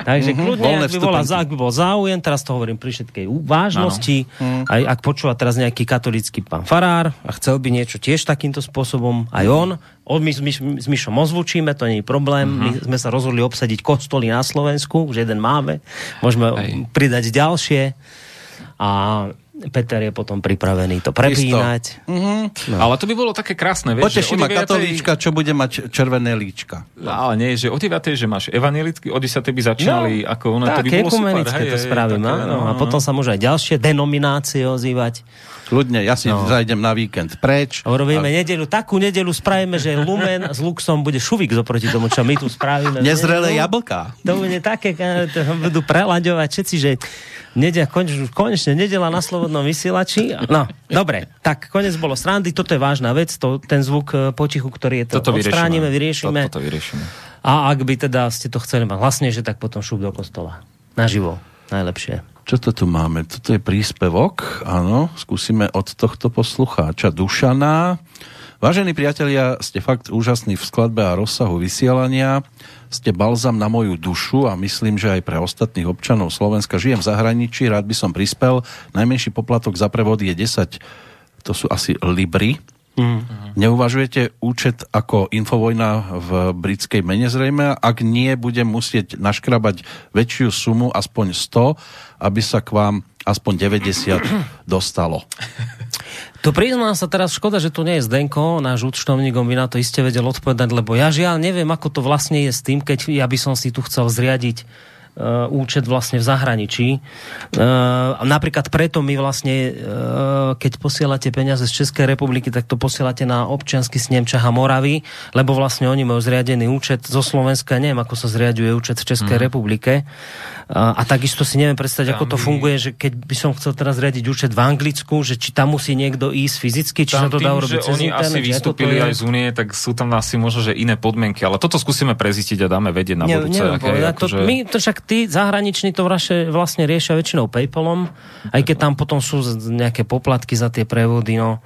Takže mm-hmm, kľudne, ak by, bola, ak by bol záujem, teraz to hovorím pri všetkej vážnosti, no. aj ak počúva teraz nejaký katolický pán farár a chcel by niečo tiež takýmto spôsobom, aj on, od, my, my, s Myšom ozvučíme, to nie je problém, mm-hmm. my sme sa rozhodli obsadiť kostoly na Slovensku, už jeden máme, môžeme aj. pridať ďalšie a Peter je potom pripravený to prepínať. Mm-hmm. No. Ale to by bolo také krásne. Vieš, Poteší ma 9... katolíčka, čo bude mať červené líčka. No, ale nie, že o 9. že máš evanelicky, o 10. by začínali, no, ako ono, tak, to by bolo super. Hej, to spravím, také, no, a potom sa môže aj ďalšie denominácie ozývať. Kľudne, ja si no. zajdem na víkend preč. Robíme a... nedelu, takú nedelu spravíme, že Lumen s Luxom bude šuvik zoproti tomu, čo my tu spravíme. Nezrelé jablka. To bude také, to budú prelaďovať všetci, že Nedia, konečne, konečne nedela na slobodnom vysielači. No, dobre, tak konec bolo srandy, toto je vážna vec, to, ten zvuk e, potichu, ktorý je to toto odstránime, vyriešime. Toto, toto vyriešime. A ak by teda ste to chceli mať hlasnejšie, tak potom šup do kostola. Naživo. Najlepšie. Čo to tu máme? Toto je príspevok, áno, skúsime od tohto poslucháča Dušana. Vážení priatelia, ste fakt úžasní v skladbe a rozsahu vysielania ste balzam na moju dušu a myslím, že aj pre ostatných občanov Slovenska. Žijem v zahraničí, rád by som prispel. Najmenší poplatok za prevod je 10, to sú asi libry. Mm. Neuvažujete účet ako Infovojna v britskej mene zrejme? Ak nie, budem musieť naškrabať väčšiu sumu, aspoň 100, aby sa k vám aspoň 90 dostalo. To priznám sa teraz, škoda, že tu nie je Zdenko, náš účtovník, on by na to iste vedel odpovedať, lebo ja žiaľ neviem, ako to vlastne je s tým, keď ja by som si tu chcel zriadiť účet vlastne v zahraničí. Uh, napríklad preto my vlastne, uh, keď posielate peniaze z Českej republiky, tak to posielate na občiansky snem Čaha Moravy, lebo vlastne oni majú zriadený účet zo Slovenska, neviem, ako sa zriaduje účet v Českej mm. republike. A, a takisto si neviem predstaviť, ako to funguje, že keď by som chcel teraz riadiť účet v Anglicku, že či tam musí niekto ísť fyzicky, či tam sa to dá urobiť cez oni internet. asi vystúpili aj z únie, tak sú tam asi možno, že iné podmienky, ale toto skúsime prezistiť a dáme vedieť na ne, budúce. Neviem, aké, to, akože... my, to však tí zahraniční to vlastne riešia väčšinou Paypalom, aj keď tam potom sú nejaké poplatky za tie prevody, no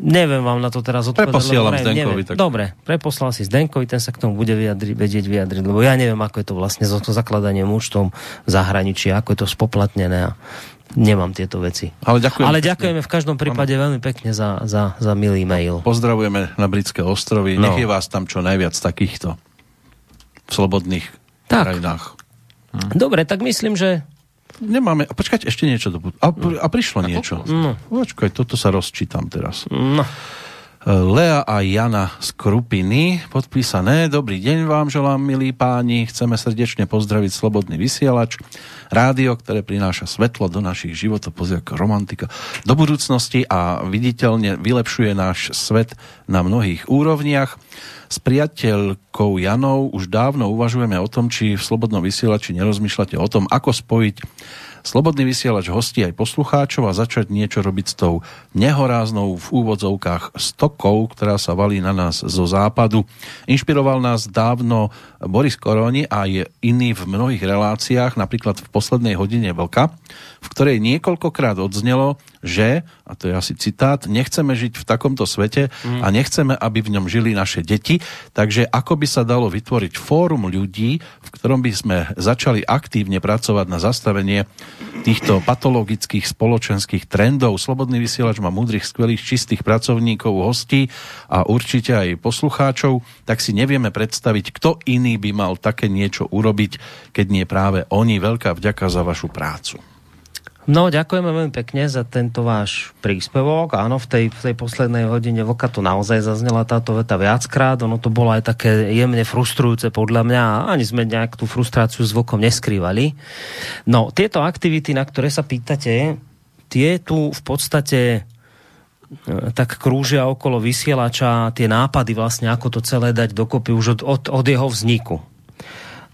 neviem vám na to teraz odpovedať. Preposielam Zdenkovi. Tak... Dobre, preposlal si Zdenkovi, ten sa k tomu bude vyjadri, vedieť vyjadriť, lebo ja neviem, ako je to vlastne so to zakladaním účtom v zahraničí, ako je to spoplatnené a nemám tieto veci. Ale, ďakujem Ale ďakujeme v každom prípade ano. veľmi pekne za, za, za milý mail. Pozdravujeme na Britské ostrovy. No. Nech je vás tam čo najviac takýchto slobodných tak. krajinách. Hm. Dobre, tak myslím, že Nemáme, a počkať, ešte niečo. Do, a, a prišlo a niečo. No. Počkaj, toto sa rozčítam teraz. No. Lea a Jana z Krupiny, podpísané. Dobrý deň vám želám, milí páni. Chceme srdečne pozdraviť Slobodný vysielač. Rádio, ktoré prináša svetlo do našich životov, pozri ako romantika, do budúcnosti a viditeľne vylepšuje náš svet na mnohých úrovniach. S priateľkou Janou už dávno uvažujeme o tom, či v Slobodnom vysielači nerozmýšľate o tom, ako spojiť Slobodný vysielač hostí aj poslucháčov a začať niečo robiť s tou nehoráznou v úvodzovkách stokou, ktorá sa valí na nás zo západu. Inšpiroval nás dávno Boris Koroni a je iný v mnohých reláciách, napríklad v poslednej hodine Vlka, v ktorej niekoľkokrát odznelo, že, a to je asi citát, nechceme žiť v takomto svete mm. a nechceme, aby v ňom žili naše deti, takže ako by sa dalo vytvoriť fórum ľudí, v ktorom by sme začali aktívne pracovať na zastavenie týchto patologických spoločenských trendov. Slobodný vysielač má múdrych, skvelých, čistých pracovníkov, hostí a určite aj poslucháčov, tak si nevieme predstaviť, kto iný by mal také niečo urobiť, keď nie práve oni. Veľká vďaka za vašu prácu. No, ďakujeme veľmi pekne za tento váš príspevok. Áno, v tej, v tej poslednej hodine voka tu naozaj zaznela táto veta viackrát. Ono to bolo aj také jemne frustrujúce podľa mňa ani sme nejak tú frustráciu s vokom neskrývali. No, tieto aktivity, na ktoré sa pýtate, tie tu v podstate e, tak krúžia okolo vysielača tie nápady vlastne, ako to celé dať dokopy už od, od, od jeho vzniku.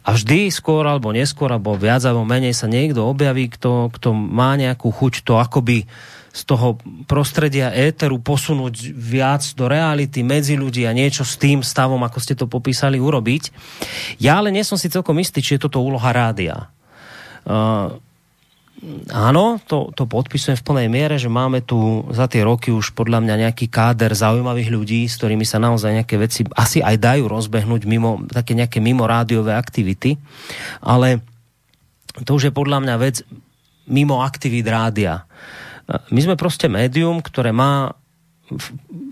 A vždy skôr alebo neskôr, alebo viac alebo menej sa niekto objaví, kto, kto má nejakú chuť to akoby z toho prostredia éteru posunúť viac do reality medzi ľudí a niečo s tým stavom, ako ste to popísali, urobiť. Ja ale nie som si celkom istý, či je toto úloha rádia. Uh, áno, to, to podpisujem v plnej miere, že máme tu za tie roky už podľa mňa nejaký káder zaujímavých ľudí, s ktorými sa naozaj nejaké veci asi aj dajú rozbehnúť mimo, také nejaké mimo rádiové aktivity, ale to už je podľa mňa vec mimo aktivít rádia. My sme proste médium, ktoré má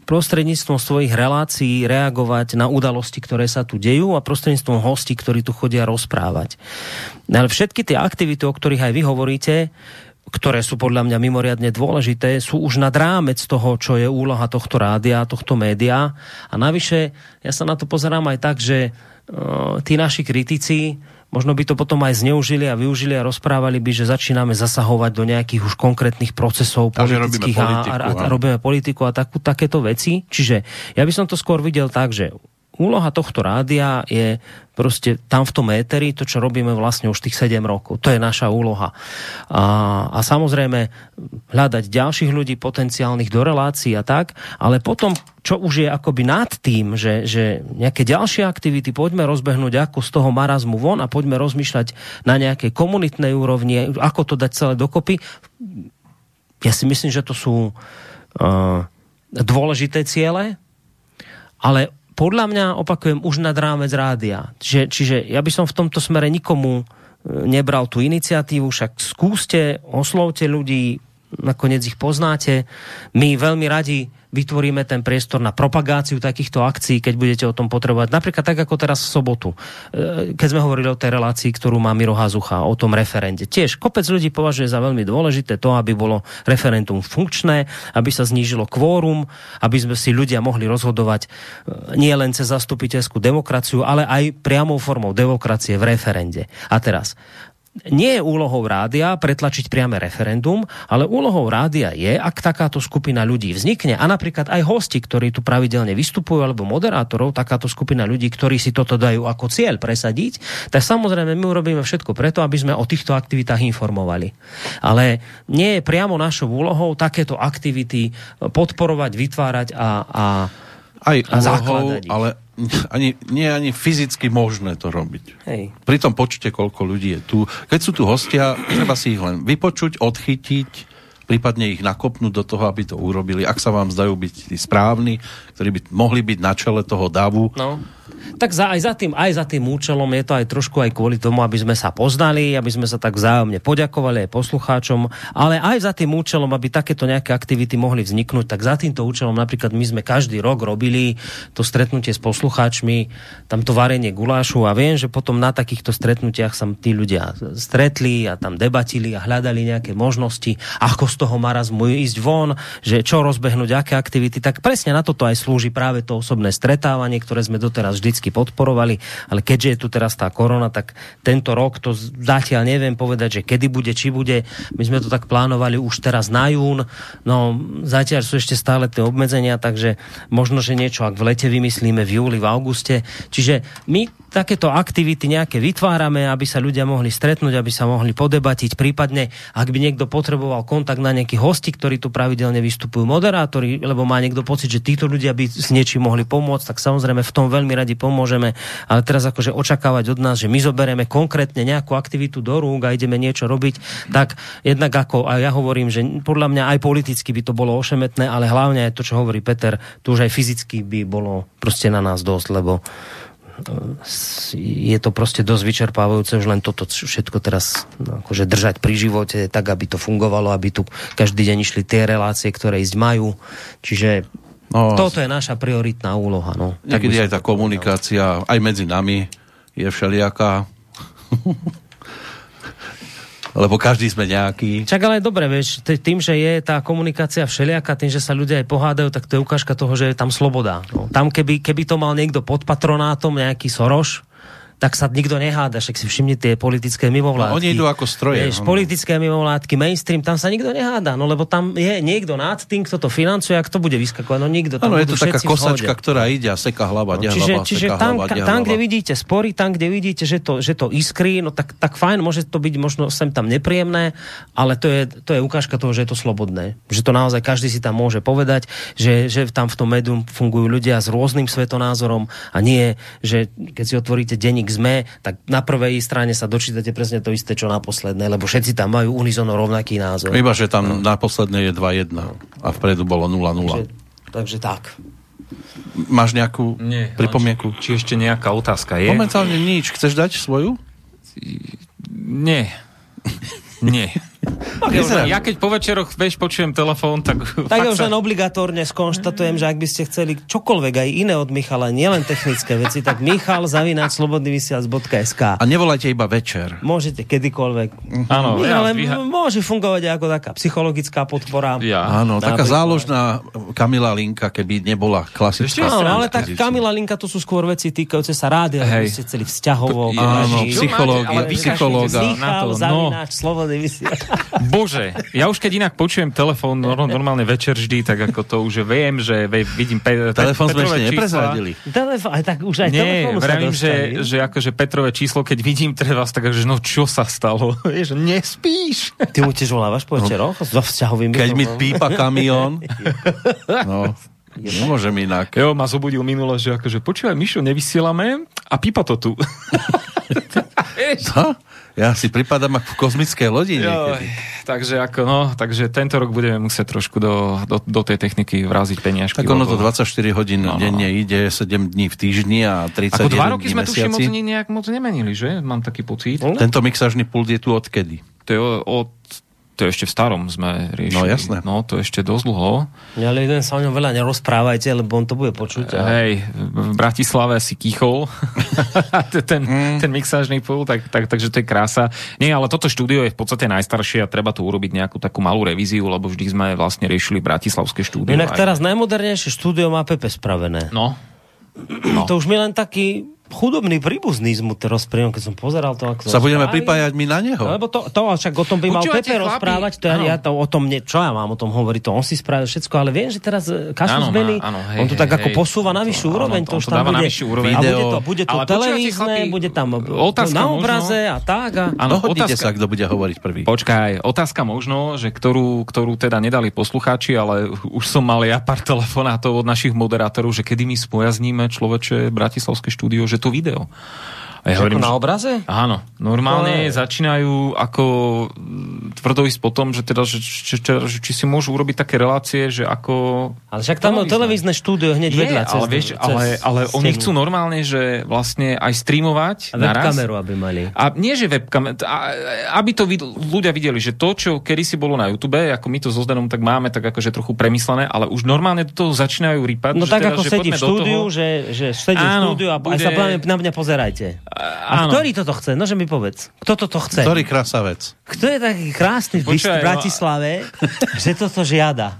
prostredníctvom svojich relácií reagovať na udalosti, ktoré sa tu dejú a prostredníctvom hostí, ktorí tu chodia rozprávať. Ale všetky tie aktivity, o ktorých aj vy hovoríte, ktoré sú podľa mňa mimoriadne dôležité, sú už nad rámec toho, čo je úloha tohto rádia, tohto média. A navyše, ja sa na to pozerám aj tak, že uh, tí naši kritici možno by to potom aj zneužili a využili a rozprávali by, že začíname zasahovať do nejakých už konkrétnych procesov politických a, politiku, a, a, a robíme politiku a takú, takéto veci. Čiže ja by som to skôr videl tak, že úloha tohto rádia je proste tam v tom éteri, to, čo robíme vlastne už tých 7 rokov. To je naša úloha. A, a samozrejme hľadať ďalších ľudí potenciálnych do relácií a tak, ale potom, čo už je akoby nad tým, že, že nejaké ďalšie aktivity poďme rozbehnúť ako z toho marazmu von a poďme rozmýšľať na nejakej komunitnej úrovni, ako to dať celé dokopy. Ja si myslím, že to sú uh, dôležité ciele, ale podľa mňa, opakujem, už nad rámec rádia. Čiže, čiže ja by som v tomto smere nikomu e, nebral tú iniciatívu, však skúste, oslovte ľudí, nakoniec ich poznáte. My veľmi radi vytvoríme ten priestor na propagáciu takýchto akcií, keď budete o tom potrebovať. Napríklad tak, ako teraz v sobotu. E, keď sme hovorili o tej relácii, ktorú má Miro Hazucha, o tom referende. Tiež kopec ľudí považuje za veľmi dôležité to, aby bolo referendum funkčné, aby sa znížilo kvórum, aby sme si ľudia mohli rozhodovať e, nie len cez zastupiteľskú demokraciu, ale aj priamou formou demokracie v referende. A teraz, nie je úlohou rádia pretlačiť priame referendum, ale úlohou rádia je, ak takáto skupina ľudí vznikne a napríklad aj hosti, ktorí tu pravidelne vystupujú, alebo moderátorov, takáto skupina ľudí, ktorí si toto dajú ako cieľ presadiť, tak samozrejme my urobíme všetko preto, aby sme o týchto aktivitách informovali. Ale nie je priamo našou úlohou takéto aktivity podporovať, vytvárať a, a aj úlohou, ale ani, nie je ani fyzicky možné to robiť. Hej. Pri tom počte, koľko ľudí je tu. Keď sú tu hostia, treba si ich len vypočuť, odchytiť, prípadne ich nakopnúť do toho, aby to urobili. Ak sa vám zdajú byť tí správni, ktorí by mohli byť na čele toho davu, no tak za, aj, za tým, aj za tým účelom je to aj trošku aj kvôli tomu, aby sme sa poznali, aby sme sa tak vzájomne poďakovali aj poslucháčom, ale aj za tým účelom, aby takéto nejaké aktivity mohli vzniknúť, tak za týmto účelom napríklad my sme každý rok robili to stretnutie s poslucháčmi, tamto varenie gulášu a viem, že potom na takýchto stretnutiach sa tí ľudia stretli a tam debatili a hľadali nejaké možnosti, ako z toho marazmu ísť von, že čo rozbehnúť, aké aktivity, tak presne na toto aj slúži práve to osobné stretávanie, ktoré sme doteraz vždycky podporovali, ale keďže je tu teraz tá korona, tak tento rok to zatiaľ neviem povedať, že kedy bude, či bude. My sme to tak plánovali už teraz na jún, no zatiaľ sú ešte stále tie obmedzenia, takže možno, že niečo ak v lete vymyslíme v júli, v auguste. Čiže my takéto aktivity nejaké vytvárame, aby sa ľudia mohli stretnúť, aby sa mohli podebatiť, prípadne ak by niekto potreboval kontakt na nejakých hosti, ktorí tu pravidelne vystupujú, moderátori, lebo má niekto pocit, že títo ľudia by s niečím mohli pomôcť, tak samozrejme v tom veľmi radi pomôžeme. Ale teraz akože očakávať od nás, že my zoberieme konkrétne nejakú aktivitu do rúk a ideme niečo robiť, tak jednak ako, a ja hovorím, že podľa mňa aj politicky by to bolo ošemetné, ale hlavne aj to, čo hovorí Peter, tu už aj fyzicky by bolo proste na nás dosť, lebo je to proste dosť vyčerpávajúce už len toto všetko teraz no, akože držať pri živote tak, aby to fungovalo, aby tu každý deň išli tie relácie, ktoré ísť majú. Čiže no, toto je naša prioritná úloha. No. Niekedy aj tá komunikácia aj medzi nami je všelijaká. lebo každý sme nejaký. Čak ale dobre, vieš, tým, že je tá komunikácia všelijaká, tým, že sa ľudia aj pohádajú, tak to je ukážka toho, že je tam sloboda. No. Tam keby, keby to mal niekto pod patronátom, nejaký Soroš, tak sa nikto neháda, však si všimni tie politické mimovládky. No, oni idú ako stroje. Vieš, politické mimovládky, mainstream, tam sa nikto neháda, no lebo tam je niekto nad tým, kto to financuje a kto bude vyskakovať, no nikto. Tam ano, je to taká kosačka, ktorá ide a seka hlava, no, čiže, hlava, čiže seka tam, hlava, tam, kde vidíte spory, tam, kde vidíte, že to, že to iskrí, no tak, tak fajn, môže to byť možno sem tam nepríjemné, ale to je, to je ukážka toho, že je to slobodné. Že to naozaj každý si tam môže povedať, že, že tam v tom médium fungujú ľudia s rôznym svetonázorom a nie, že keď si otvoríte denník ZME, tak na prvej strane sa dočítate presne to isté, čo na poslednej, lebo všetci tam majú unizono rovnaký názor. Iba, že tam no. na poslednej je 2-1 a vpredu bolo 0-0. Takže, takže tak. Máš nejakú Nie, pripomienku? Či, či ešte nejaká otázka je? Momentálne nič. Chceš dať svoju? Nie. Nie. Ja, ja keď po večeroch vieš, počujem telefón, tak... Tak ja už len obligatórne skonštatujem, že ak by ste chceli čokoľvek aj iné od Michala, nielen technické veci, tak Michal zavináč slobodnyvysiac.sk A nevolajte iba večer. Môžete kedykoľvek. Áno. Ja, ale vyha... môže fungovať ako taká psychologická podpora. Ja. Áno, taká záložná Kamila Linka, keby nebola klasická. Áno, ale tak Kamila Linka to sú skôr veci týkajúce sa rádia, aby ste chceli vzťahovo. Áno, psychológia, psychológa. Michal, no. zavináč, slobodný vysiac. Bože, ja už keď inak počujem telefón normálne večer vždy, tak ako to už viem, že vidím pe, Telefón sme ešte neprezradili. Telefón, tak už aj Nie, vravím, že, že akože Petrové číslo, keď vidím teraz, tak že no čo sa stalo? že nespíš. Ty mu tiež volávaš po večeroch? No. So vzťahovým Keď mi pípa kamión. No, Nemôžem inak. Jo, ma zobudil minule, že akože počúvaj, Mišo, nevysielame a pípa to tu. Co? Ja si pripadám ako v kozmickej lodi niekedy. takže, ako, no, takže tento rok budeme musieť trošku do, do, do tej techniky vraziť peniažky. Tak ono to 24 hodín no, no. denne ide, 7 dní v týždni a 30 Ako dva roky sme tuším moc nejak moc nemenili, že? Mám taký pocit. Tento mixážny pult je tu odkedy? To je od to ešte v starom sme riešili. No, jasné. No, to ešte dosť dlho. Ja, ale len sa o ňom veľa nerozprávajte, lebo on to bude počuť. A... Hej, v Bratislave si kýchol ten, mm. ten mixážny pult, tak, tak, takže to je krása. Nie, ale toto štúdio je v podstate najstaršie a treba tu urobiť nejakú takú malú revíziu, lebo vždy sme vlastne riešili bratislavské štúdio. Inak aj- teraz najmodernejšie štúdio má Pepe spravené. No, No. To už mi len taký chudobný príbuzný mu teraz pri keď som pozeral to, ako to Sa budeme spraví. pripájať my na neho. No, lebo to, to však o tom by mal Počúvate, Pepe chlapi? rozprávať, to ja, to, o tom, ne, čo ja mám o tom hovoriť, to on si spravil všetko, ale viem, že teraz e, má, zmeny, on to hej, tak ako hej. posúva na vyššiu úroveň, on to už to tam bude, úroveň. a bude Video. to, bude to televízne, chlapi, bude tam otázka na možno- obraze a tak. A... áno, otázka, sa, kto bude hovoriť prvý. Počkaj, otázka možno, že ktorú, ktorú teda nedali poslucháči, ale už som mal ja pár telefonátov od našich moderátorov, že kedy my spojazníme človeče Bratislavské štúdio, že to video. A ja Ako na že- obraze? Áno, normálne je- začínajú ako mm, tvrdo ísť po tom, že, teda, že, že, že, že či si môžu urobiť také relácie, že ako... Ale však tam televízne štúdio hneď Je, vedľa. ale, vieš, ale, ale oni Steam. chcú normálne, že vlastne aj streamovať A naraz. webkameru, aby mali. A nie, že webkamer, a, aby to vid- ľudia videli, že to, čo kedysi bolo na YouTube, ako my to so Zdenom tak máme, tak akože trochu premyslené, ale už normálne do toho začínajú rýpať. No že tak teda, ako že sedí v štúdiu, toho. že, že sedí v Áno, štúdiu a bude- sa na mňa pozerajte. A áno. ktorý toto chce? No, že mi povedz. Kto toto chce? Ktorý krasavec? Kto je taký krásny v Bratislave, že toto žiada?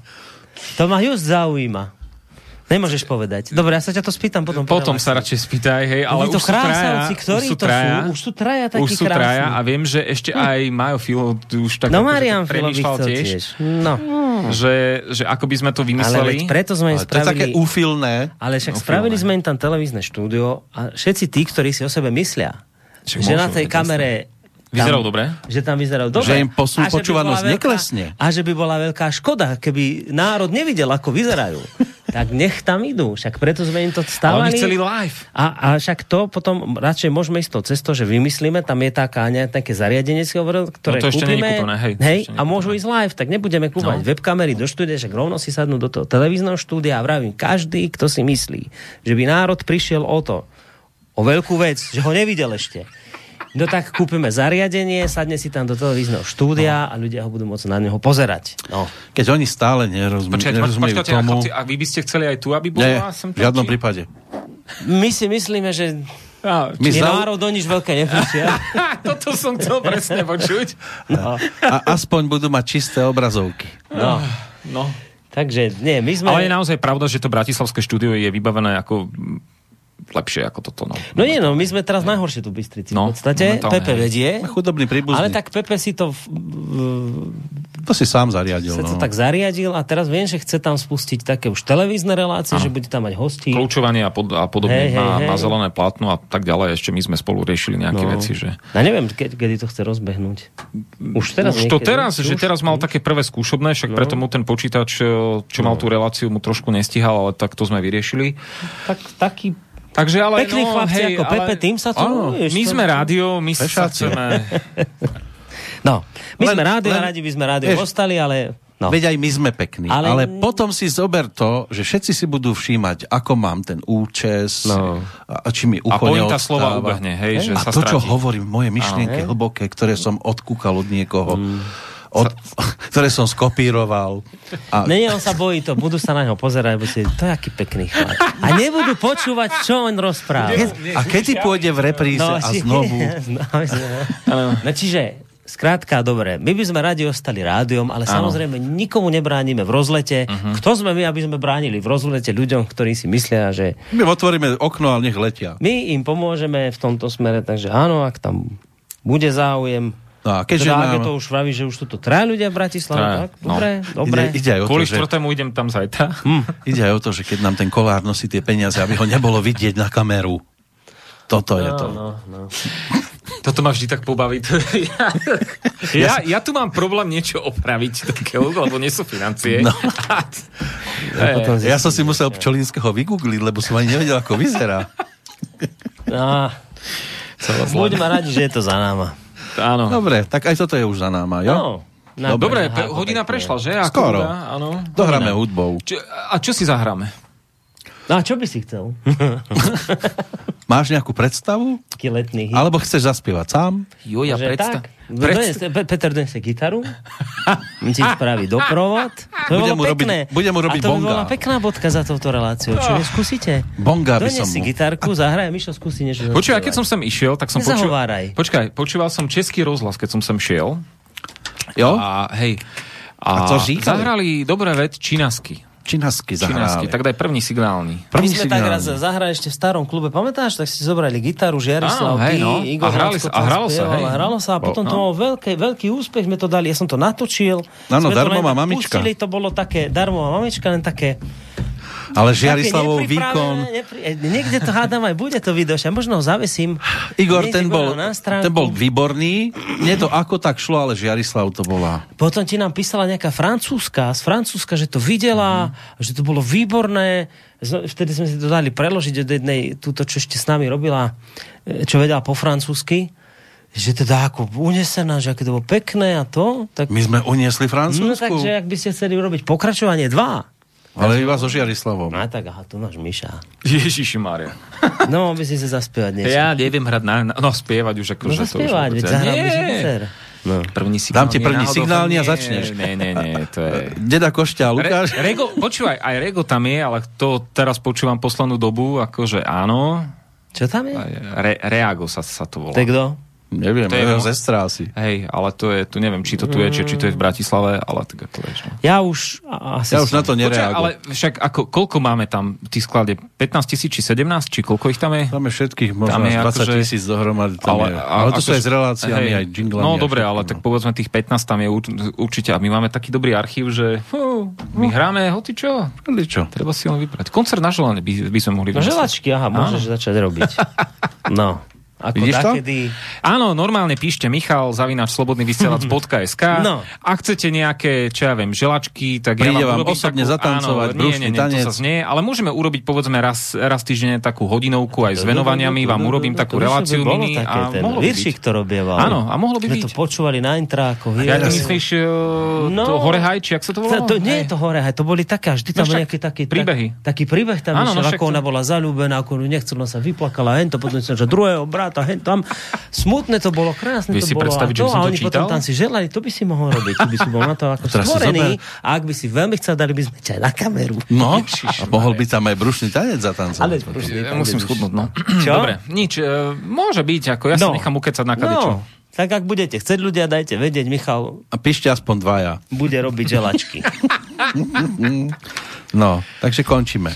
To ma just zaujíma. Nemôžeš povedať. Dobre, ja sa ťa to spýtam potom. po Potom sa radšej spýtaj, hej, ale Oni to už sú traja. ktorí už sú to traja, sú? Už sú traja takí Už sú traja a viem, že ešte aj Majo Filo už tak, No akože Marian tak Filo by premýšľal chcel tiež, tiež. No, Že, že ako by sme to ale vymysleli. veď preto sme im Ale to je také spravili... úfilné. Ale však No, spravili sme im tam televízne štúdio a všetci tí, ktorí si o sebe myslia, Však že môžu, na tej kamere... Vyzeral dobre? Že tam vyzeral dobre. Že im posú- počúvanosť veľká- neklesne. A že by bola veľká škoda, keby národ nevidel, ako vyzerajú. tak nech tam idú. Však preto sme im to stávali. oni chceli live. A, a však to potom radšej môžeme ísť tou cestou, že vymyslíme, tam je taká ne, také zariadenie, ktoré No to ešte kúpime, kúpené, hej, to hej ešte a môžu ísť live, tak nebudeme kúpať No. webkamery do štúdia, že rovno si sadnú do toho televízneho štúdia a vravím, každý, kto si myslí, že by národ prišiel o to, o veľkú vec, že ho nevidel ešte. No tak kúpime zariadenie, sadne si tam do televízneho štúdia a ľudia ho budú môcť na neho pozerať. No. Keď oni stále nerozum, Počkajte, nerozumejú počkajte, a tomu. chlapci, a vy by ste chceli aj tu, aby bolo Nie, v žiadnom prípade. My si myslíme, že Á, My je zau- národ do nič veľké neprišia. Toto som chcel presne počuť. No. A aspoň budú mať čisté obrazovky. no. No. Takže nie, my sme... Ale je naozaj pravda, že to bratislavské štúdio je vybavené ako lepšie ako toto. No, No nie, no, my sme teraz najhoršie tu v Bystrici. No, v podstate Pepe vedie, Chudobný príbuzný. ale tak Pepe si to, To si sám zariadil. to No. tak zariadil a teraz viem, že chce tam spustiť také už televízne relácie, že bude tam mať hostí. Kľúčovanie a, pod, a podobne hej, má, hej. má zelené plátno a tak ďalej. Ešte my sme spolu riešili nejaké No. veci. Že... Ja neviem, ke, kedy to chce rozbehnúť. Už teraz Už to niekedy? teraz, že Už? teraz mal také prvé skúšobné, však No. preto mu ten počítač, čo mal tú reláciu, mu trošku nestihal, ale tak to sme vyriešili. Tak, taký Takže ale Pekní no, chlapci hej, ako ale... Pepe, tým sa to... Áno, my sme rádio, my sa Fešáci. chceme... No, my Len- sme rádio, len- a radi by sme rádio vieš, ostali, ale... No. Veď aj my sme pekní. Ale... Ale- potom si zober to, že všetci si budú všímať, ako mám ten účes, No. a či mi ucho A pointa slova ubehne, hej, že a sa to, čo stratí. hovorím, moje myšlienky Áno. hlboké, ktoré som odkúkal od niekoho, Mm. Od, ktoré som skopíroval. A, Nie, on sa bojí to, budú sa na ňo pozerať, budú si, to je aký pekný chlap. A nebudú počúvať, čo on rozpráva. a kedy pôjde v repríze a či- znovu... No, no čiže, skrátka, dobre, my by sme radi ostali rádiom, ale Áno. samozrejme nikomu nebránime v rozlete. Kto sme my, aby sme bránili v rozlete ľuďom, ktorí si myslia, že My otvoríme okno a nech letia. my im pomôžeme v tomto smere, takže áno, ak tam bude záujem, No a keďže teda, ak nám... to už vraví, že už sú to traja ľudia v Bratislave, Traja, tak? no. Dobre, dobre. Ide, ide aj o to, Kvôli že... štvrtému idem tam zajtra. Ide aj o to, že keď nám ten kolár nosí tie peniaze, aby ho nebolo vidieť na kameru. Toto je to. No, no. Toto ma vždy tak pobaví. ja, ja, ja tu mám problém niečo opraviť takého, lebo nie sú financie. No. A potom Ja som si musel že- Pčolínskeho vygoogliť, lebo som ani nevedel, ako vyzerá. No, buďme radi, že je to za náma. Áno. Dobre, tak aj toto je už za náma, jo? No, na- Dobre, pe- háko hodina pekne. prešla, že? Skoro. hudba, Áno. Dohráme hudbou. Čo, a čo si zahráme? No a čo by si chcel? Máš nejakú predstavu? Taký letný hit. Alebo chceš zaspievať sám? Jo, ja predstav... tak? Dones, Pe- Peter donese gitaru, on ti spraví doprovod. To by Budem mu robiť- budem mu robiť A to by bonga. bola pekná bodka za touto reláciou. Čo vy skúsite? Bonga by Dones som si mu. gitarku, zahraj, Mišo skúsi niečo Počuj, a keď som sem išiel, tak som počul... Počkaj, počúval som český rozhlas, keď som sem šiel. Jo? A hej. A, A co říkali? zahrali dobré vec činasky. Činasky Činasky, zahrali. tak daj prvý signálny. My Prvý sme tak signál. raz zahrali ešte v starom klube, pamätáš? Tak si zobrali gitaru, Žiarislav, ty, no. Igor A hrali sa- a hralo sa, hej. a hralo sa a potom to no. bol veľký, veľký úspech, sme to dali, ja som to natočil. Áno, to len tak mamička. Pustili, to bolo také, darmová mamička, len také Ale Žiarislavov výkon. Nepri... e, Niekde to hádam aj bude to video, možno ho zavesím. Igor, Niekde ten bol, ten bol výborný. Nie to ako tak šlo, ale Žiarislav to bola. Potom ti nám písala nejaká francúzska, z Francúzska, že to videla, Mhm. že to bolo výborné. Vtedy sme si to dali preložiť od jednej, túto, čo ešte s nami robila, e, čo vedela po francúzsky že teda ako unesená, že aké to bolo pekné a to, tak... My sme uniesli No Francúzsku. takže, ak by ste chceli urobiť pokračovanie 2, Ale iba so Žiarislavom. no tak aha, tu máš Miša. Ježiši Maria. No, by si sa zaspievať niečo. Ja neviem hrať na... No, spievať už No akože to už... zaspievať, veď gitar. No. Prvý signál. Dám ti náhodou- signálny a začneš. Nie, nie, nie, to je... Deda Košťa a Lukáš. Re, Rego, počúvaj, aj Rego tam je, ale to teraz počúvam poslednú dobu, akože áno. Čo tam je? Re, Reago sa, sa to volá. To je kto? Neviem, To je jeho mo- sestra asi. Hej, ale to je, tu neviem, či to tu je, či, či to je v Bratislave, ale tak ako vieš. No. Ja už asi... Ja už na to nereagujem. ale však ako, koľko máme tam tých sklade? 15 tisíc či 17? Či koľko ich tam je? Tam je všetkých možno Tam je až 20 akože- tisíc dohromady. Tam ale, je. ale to sú akože- aj s reláciami, hej, aj jinglami. No dobre, všetko, ale no. tak povedzme tých 15 tam je ur- určite. A my máme taký dobrý archív, že fú, my hráme hoci čo. Čo? Treba si len vybrať. Koncert na želanie by, by sme mohli No želačky, aha, môžeš začať robiť. No. Ako Vidíš to? Áno, normálne píšte Michal zavinač slobodnyvysielac.sk No. Ak chcete nejaké, čo ja viem, želačky, tak Príde ja vám vám osobne takú, zatancovať, áno, nie, nie, nie, tanec. to sa znie, ale môžeme urobiť povedzme raz, raz týždenne takú hodinovku aj s venovaníami, vám urobím takú To reláciu mini a ten mohlo by Viršik to robieval. Áno, a mohlo by byť. to počúvali na intrákoch. Ja ty myslíš uh, No. to Hore Haj, či jak sa to volalo? To, to nie je to hore, hej, to boli také, vždy tam No nejaký taký, príbehy. Tak, taký príbeh tam no ako ona to- bola zalúbená, ako nechcela sa vyplakala, hento, potom som, že druhého brata, hen tam. Smutné to bolo, krásne Vieš to si bolo. predstaviť, a že by to, som a to oni potom čítal? tam si želali, to by si mohol robiť, ty by si bol na to ako Teraz stvorený. A ak by si veľmi chcel, dali by sme ťa na kameru. No, a mohol by tam aj brušný tanec zatancovať. Ale proste, Ja musím schudnúť, no. Čo? Dobre, nič, uh, môže byť, ako ja sa No. nechám ukecať na kadečo. No, tak ak budete chcieť ľudia, dajte vedieť, Michal A píšte aspoň dvaja. bude robiť želačky. No, takže končíme.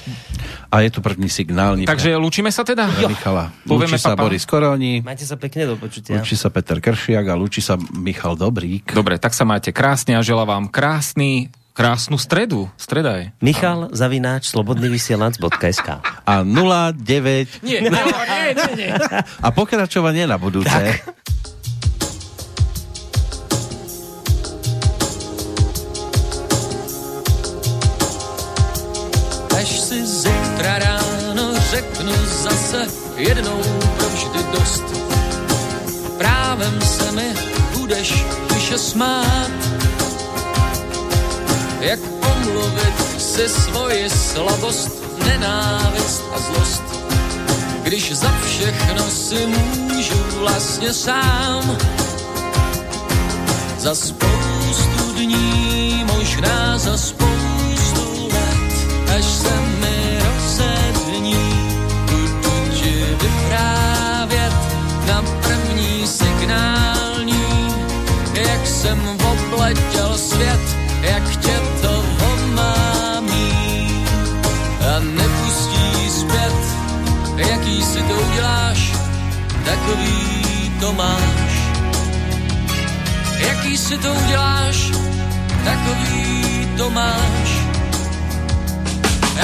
A je tu prvný signálny Takže lúčime sa teda? pre Michala. Povieme Lúči sa papa. Boris Koroni, Majte sa pekne do počutia. lúči sa Peter Kršiak a lúči sa Michal Dobrík. Dobre, tak sa majte krásne a želám vám krásny, krásnu stredu. Streda je. Michal Zavináč, slobodnyvysielac.sk A 09 Nie, nie, nie, nie, nie. a pokračovanie na budúce. Až řeknu zase jednou provždy dost. Právem se mi budeš tiše smát. Jak omluvit si svoji slabost, nenávist a zlost. Když za všechno si můžu vlastně sám. Za spoustu dní, možná za spoustu let, až se mi vyprávět na první signální, jak jsem obletěl svět, jak tě to omámí a nepustí zpět, jaký si to uděláš, takový to máš. Jaký si to uděláš, takový to máš.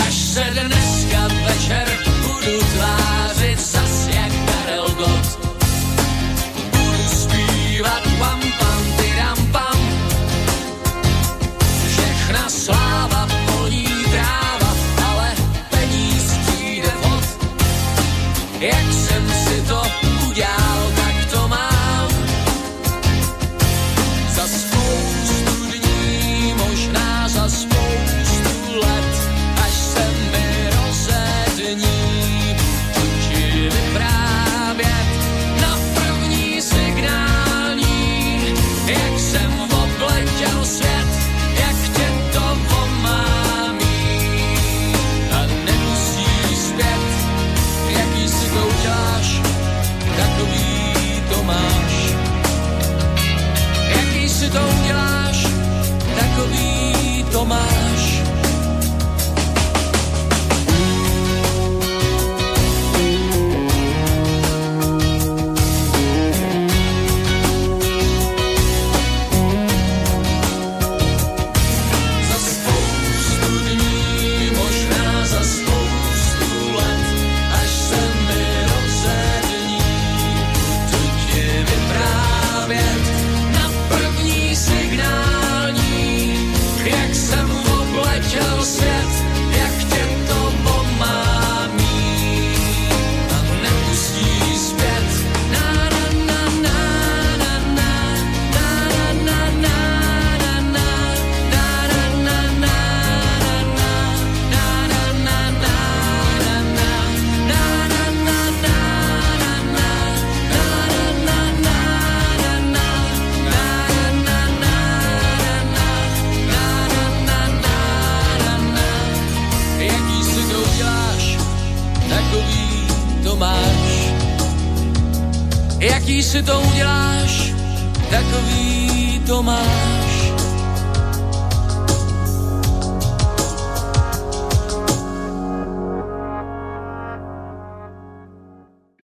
Až se dneska večer budu tvářit zas jak Karel Gott.